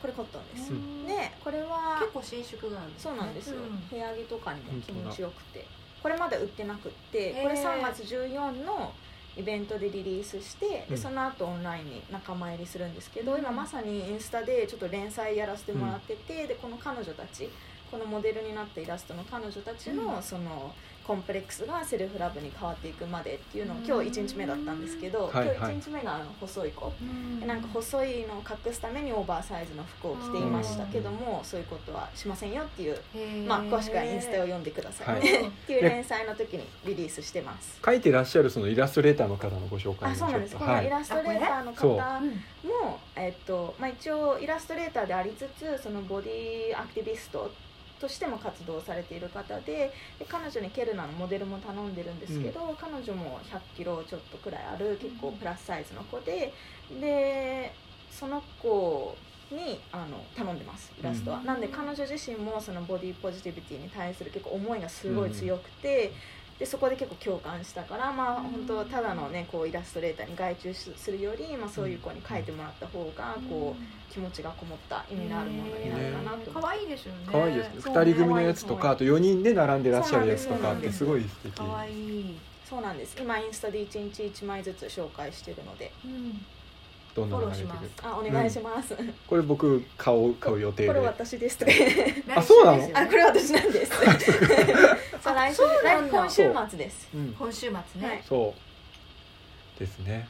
これコットンです、うん。でこれは結構伸縮があるそうなんですよ、うん。部屋着とかにも気持ちよくて。これまだ売ってなくってこれ3月14のイベントでリリースして、うん。でその後オンラインに仲間入りするんですけど、うん。今まさにインスタでちょっと連載やらせてもらってて、でこの彼女たちこのモデルになったイラストの彼女たちの、うん。そのコンプレックスがセルフラブに変わっていくまでっていうのをうん。今日1日目だったんですけど、今日1日目があの細い子、うん。なんか細いのを隠すためにオーバーサイズの服を着ていましたけども、そういうことはしませんよっていう、まあ、詳しくはインスタを読んでください、はい。っていう連載の時にリリースしてます。書いてらっしゃるそのイラストレーターの方のご紹介あもそうなんです、このイはい。ラストレーターの方う。んも、えっとまあ、一応イラストレーターでありつつそのボディアクティビストとしても活動されている方でで彼女にケルナのモデルも頼んでるんですけど、彼女も100キロちょっとくらいある結構プラスサイズの子ででその子にあの頼んでますイラストは、うん。なんで彼女自身もそのボディポジティビティに対する結構思いがすごい強くて、でそこで結構共感したからまあうん。本当ただのねこうイラストレーターに外注するより、まあ、そういう子に描いてもらった方がこう気持ちがこもった意味のあるものになるかなと。可愛いですよね。可愛いですね。そう。2人組のやつとかあと4人で並んでらっしゃるやつとかあってす。ごい素敵。可愛い。そうなんです。今インスタで1日1枚ずつ紹介してるので。うんどんなのが出てくフォローしるあお願いします、これ僕買おう買う予定これで私ですあそうなの？あこれ私なんです。そう来週そうなんだ。来今週末ですうん。今週末ね、はい。そう。ですね。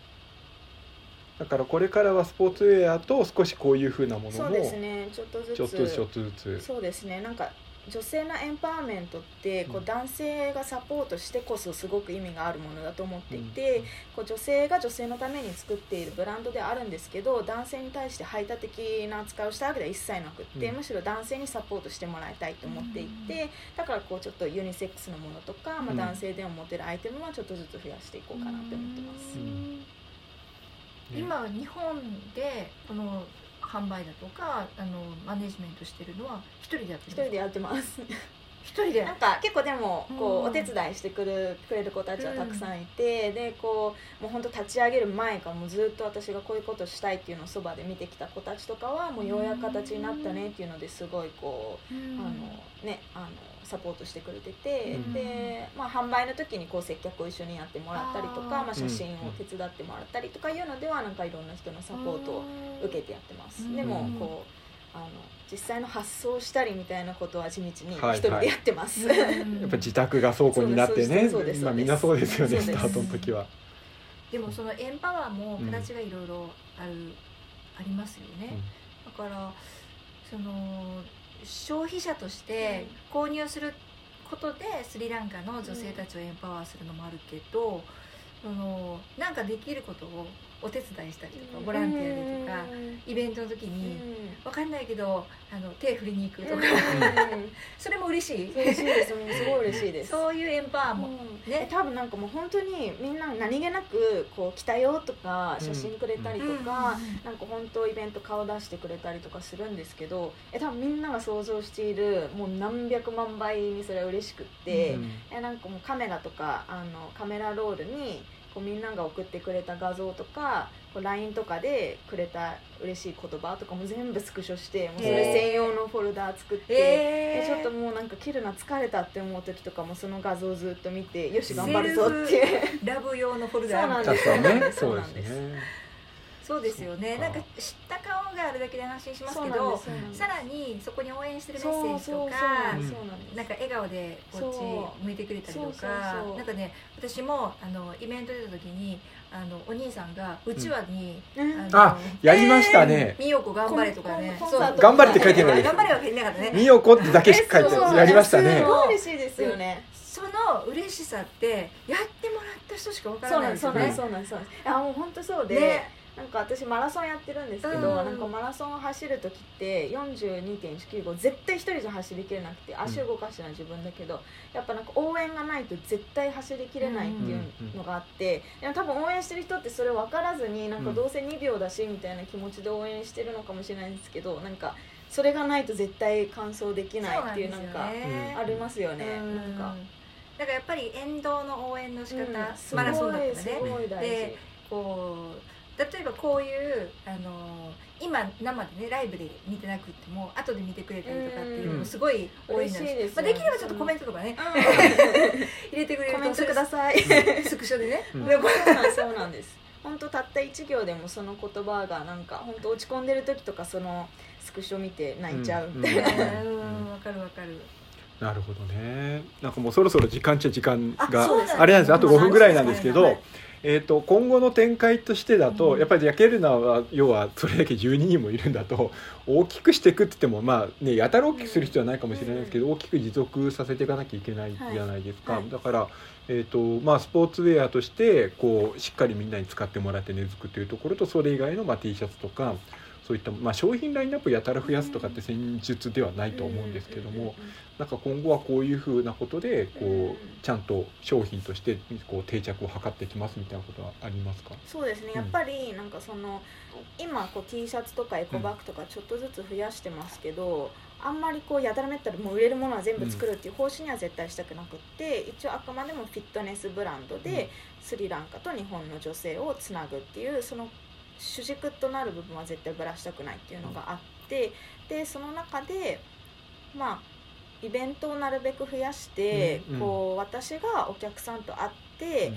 だからこれからはスポーツウェアと少しこういうふうなものもそうですね。ちょっとずつ。ちょっとずつちょっとずつ。そうですね。なんか女性のエンパワーメントってこううん男性がサポートしてこそすごく意味があるものだと思っていて、こう女性が女性のために作っているブランドであるんですけど男性に対して排他的な扱いをしたわけでは一切なくって、うん。むしろ男性にサポートしてもらいたいと思っていて、だからこうちょっとユニセックスのものとか、まあ、うん。男性でも持てるアイテムはちょっとずつ増やしていこうかなって思ってます。今日本でこの販売だとかあのマネジメントしてるのは一人でやってる一人でやってます。一人で。なんか結構でもこうん。うお手伝いしてくるくれる子たちはたくさんいて、でこうもう本当立ち上げる前からもうずっと私がこういうことしたいっていうのをそばで見てきた子たちとかはもうようやく形になったねっていうのですごいこう、うん。あのねあのサポートしてくれてて、うん。で、まあ、販売の時にこう接客を一緒にやってもらったりとかまあ、写真を手伝ってもらったりとかいうのではなんかいろんな人のサポートを受けてやってます、うん。でもこうあの実際の発送したりみたいなことは地道に一はい。人でやってます、うん。やっぱ自宅が倉庫になってね。そうですそうです。まあみんなそうですよねスタートの時は。でもそのエンパワーも形がいろいろある、ありますよね、だからその消費者として購入することでスリランカの女性たちをエンパワーするのもあるけど、そのなんかできることをお手伝いしたりとかボランティアでとかイベントの時にわかんないけどあの手振りに行くとか。それも嬉しい。嬉しいです。すごい嬉しいです。そういうエンパワーも、ね。ね多分なんかもう本当にみんな何気なくこう来たよとか写真くれたりとか、なんか本当イベント顔出してくれたりとかするんですけどえ多分みんなが想像しているもう何百万倍にそれは嬉しくって、うん。えなんかもうカメラとかあのカメラロールにこうみんなが送ってくれた画像とかこう LINE とかでくれた嬉しい言葉とかも全部スクショしてもうそれ専用のフォルダ作って。えー、でちょっともうなんか切るな疲れたって思う時とかもその画像をずっと見てよし頑張るぞって。いうラブ用のフォルダそうなん確ですそそうなんです。すねそうですよね。なんか知った顔があるだけで安心しますけどさらにそこに応援してるメッセージとそうかなんか笑顔でこっち向いてくれたりとかなんかね私もあのイベント出た時にあのお兄さんがうちわに、うん。のあやりましたね。みよこ頑張れとかね。頑張れって書いてるわけです。頑張れは書いてなかったね。みよこってだけしか書いてやりましたね。すごい嬉しいですよね。その嬉しさってやってもらった人しかわからなですそうなんいですよね。なんですそうなんですそうなんです。いやもう本当そうで、ねなんか私マラソンやってるんですけど、うん。なんかマラソンを走る時って42.195絶対一人じゃ走りきれなくて足動かしてない自分だけど、やっぱなんか応援がないと絶対走りきれないっていうのがあって、でも多分応援してる人ってそれ分からずになんかどうせ2秒だしみたいな気持ちで応援してるのかもしれないんですけどなんかそれがないと絶対完走できないっていうなんかありますよね、うん。なんか。だからやっぱり沿道の応援の仕方、うん。マラソンだったらね。でこう例えばこういうあの今生でねライブで見てなくっても後で見てくれたりとかっていうのもすごい多いの嬉しいですまあ、できればちょっとコメントとかね、入れてくれるとコメントください。スクショでね、うん。そうなんそうなんです。本当たった一行でもその言葉がなんか本当落ち込んでる時とかそのスクショ見て泣いちゃうみたいな、うんわかるわかる。なるほどね。なんかもうそろそろ時間っちゃ時間があれなんですあと5分ぐらいなんですけど、はいえー、と今後の展開としてだと、うん。やっぱりジャケルナは要はそれだけ12人もいるんだと 大きくしていくって言ってもまあねやたら大きくする必要はないかもしれないですけど、大きく持続させていかなきゃいけないじゃないですか、はいはい。だから、えーとまあ、スポーツウェアとしてこうしっかりみんなに使ってもらって根付くというところとそれ以外の、まあ、T シャツとかそういった、まあ、商品ラインナップやたら増やすとかって戦術ではないと思うんですけども。なんか今後はこういうふうなことでこうんうちゃんと商品としてこう定着を図ってきますみたいなことはありますか？そうですね。うん。やっぱりなんかその今こう T シャツとかエコバッグとかちょっとずつ増やしてますけど、あんまりこうやたらめったらもう売れるものは全部作るっていう方針には絶対したくなくって一応あくまでもフィットネスブランドでスリランカと日本の女性をつなぐっていうその主軸となる部分は絶対ぶらしたくないっていうのがあってでその中でまあイベントをなるべく増やして、うんうん。こう私がお客さんと会って、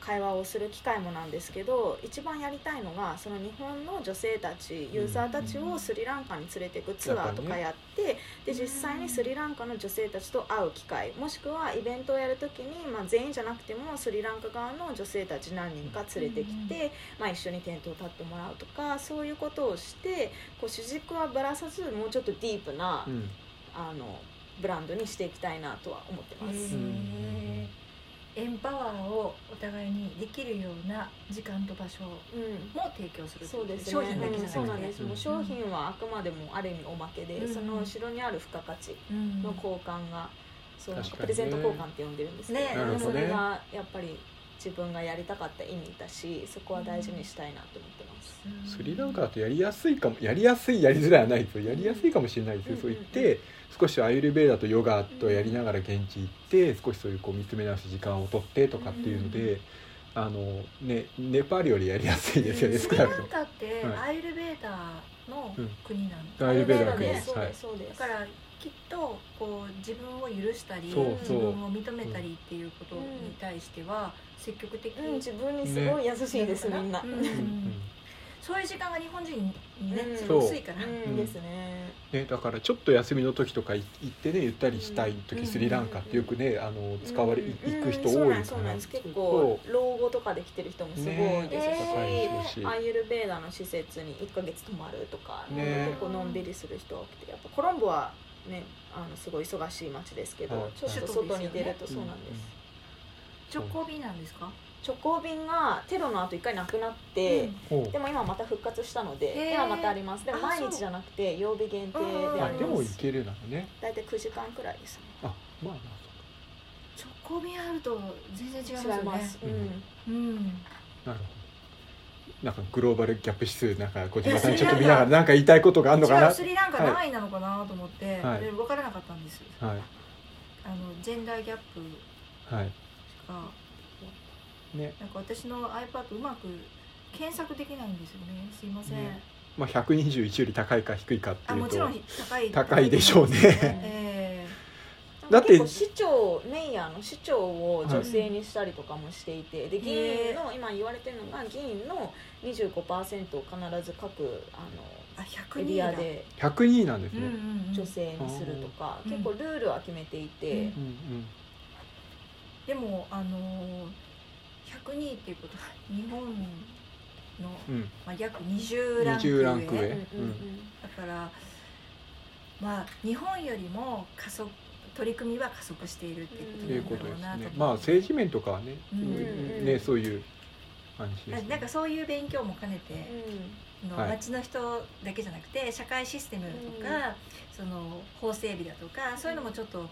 会話をする機会もなんですけど一番やりたいのがその日本の女性たちユーザーたちをスリランカに連れていくツアーとかやってで実際にスリランカの女性たちと会う機会もしくはイベントをやるときに、まあ、全員じゃなくてもスリランカ側の女性たち何人か連れてきて、まあ、一緒にテントを立ってもらうとかそういうことをしてこう主軸はぶらさずもうちょっとディープな、うん。あのブランドにしていきたいなとは思ってます。エンパワーをお互いにできるような時間と場所うん。も提供するそうですね。商品だけじゃなくて、そうなんです、うん。もう商品はあくまでもある意味おまけで、うん。その後ろにある付加価値うんの交換が、そうね。プレゼント交換って呼んでるんですけどね。なるほどそれがやっぱり自分がやりたかった意味だしそこは大事にしたいなと思ってます、うん。スリランカだとやりやすいかもやりやすいやりづらいはないですよ。やりやすいかもしれないですよ、うん。そう言って少しアイルベーダとヨガとやりながら現地行って少しそういうこう見つめ直す時間を取ってとかっていうので、あのねネパールよりやりやすいですよねスリラ少なくとも。ンカってはいアイルベーダーの国なんで、アイルベーダーの国でそうはい。ですそうです。だからきっとこう自分を許したりそう自分を認めたりっていうことに対しては積極的うん、に、自分にすごい優しいです、ねみんな、うん。うんそういう時間が日本人にね、うん。すごい薄いから、う。ん。ですね。ね、だからちょっと休みの時とかい行ってねゆったりしたい時、うん。スリランカってよくねあの使われ、うん。行く人うん。多いから。そうなんです結構老後とかで来てる人もすごいですし、ね。高いですしアイユルベーダの施設に1ヶ月泊まるとか、ね。結構のんびりする人が多くてやっぱコロンボはねあのすごい忙しい街ですけど、はい。ちょっと外に出るとそうなんです、直行便なんですか、直行便がテロの後一回なくなって、ほう。でも今また復活したのでへー。ではまたあります。でもあ毎日じゃなくて曜日限定でうんありますも行けるなのね。大体9時間くらいです。ねあまあまあ直行便あると全然違いますよね。違います、ううん。んうん。なるほどなんかグローバルギャップ指数なんか小島さんちょっと 見ながらなんか言いたいことがあるのかな？スリランカ何位なのかなと思って、はい。で分からなかったんです。はい。あのジェンダーギャップはい。がね。なんか私の iPad うまく検索できないんですよね。すいません、ね。まあ121より高いか低いかっていうと。あもちろん高い高いでしょうね。えだって。結構市長メイヤーの市長を女性にしたりとかもしていて、で議員の今言われてるのが議員の25%を必ず各あの100エリアで102なんですうんうね、んうん。女性にするとか、うん。結構ルールは決めていて、うんうんうん。でもあのー102っていうことは日本の、うん。まあ、約20ランク上。20ランク上。うん。うん。だからまあ日本よりも加速取り組みは加速しているっていうことっていうなんだろうなとことですね。まあ政治面とかはね、うん。うんねそういう感じです、ね、なんかそういう勉強も兼ねてのはい。町の人だけじゃなくて社会システムとか、その法整備だとかそういうのもちょっと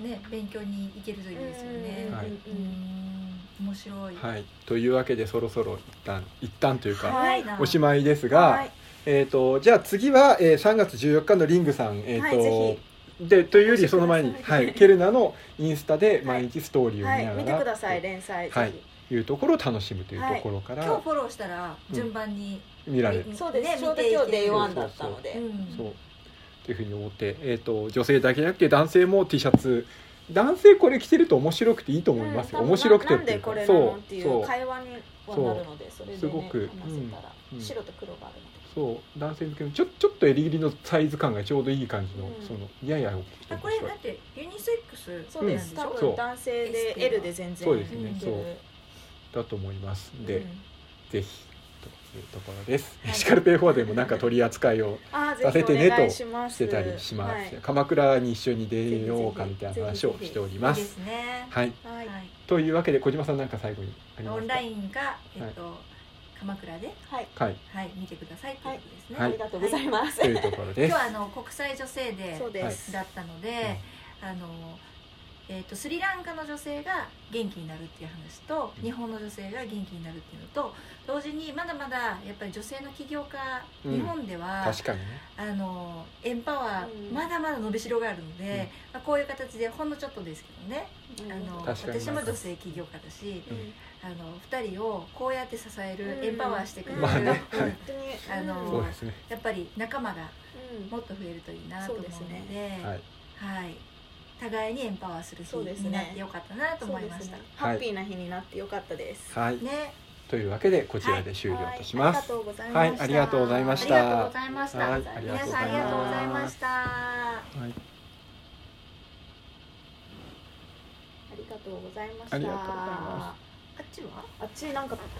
ね勉強に行けるといいですよね。はい。うん面白い。はい。というわけでそろそろ一旦一旦というか、はい。なおしまいですが、はい。えー、とじゃあ次は、えー、3月14日のリングさん、えーとはいぜでというよりその前に、はいい、ケルナのインスタで毎日ストーリーを見ながら、はい、見てください連載。はい。いうところを楽しむというところから、今日フォローしたら順番に、見られる、うんそうです、ねちょ今日 day one だったので。うんそうっていうふうに思って、えー、と女性だけじゃなくて男性も T シャツ男性これ着てると面白くていいと思いますよ、うん面白くてなんでこれなのっていう会話にはなるのでそれで、ね、すごくうんうん。白と黒があるので。そう。男性向けのちょちょっと襟切りのサイズ感がちょうどいい感じの、うん。そのやや大きこれだってユニセックスそうです、なん多そう分男性で L で全然そうですね。いける。だと思います。で、うん。ぜひ。というところです、はい。シカルペイ4でもなんか取り扱いをさせてねぜひお願いします。してたりします、はい鎌倉に一緒に出ようかみたいな話をしております。はい。はい。はい。というわけで小島さんなんか最後にありますか？オンラインか、えっと鎌倉で、はい。はい。はい、見てくださいということですね、はい。ありがとうございます、というところです。今日はあの国際女性デそうです、ーだったので、あのえー、とスリランカの女性が元気になるっていう話とうん。日本の女性が元気になるっていうのと同時にまだまだやっぱり女性の起業家、うん。日本では確かにね。あのエンパワうん。ーまだまだ伸びしろがあるので、うん。まあ、こういう形でほんのちょっとですけどねうん。あの私も女性起業家だしうん。あの2人をこうやって支える、うん。エンパワーしてくれる、まあね。はい本当にあのね。やっぱり仲間がうん。もっと増えるといいなと思うのそうですではい。はい、互いにエンパワーする日そうですね。になってよかったなと思いました。そうですね。ハッピーな日になってよかったです、はい、ね、というわけでこちらで終了とします、はい。ありがとうございました、はい。ありがとうございまあした。りがとうございました。はい。皆さんありがとうございました。はい。ありがとうございました。ありがとうございまあっちは？あっちなんか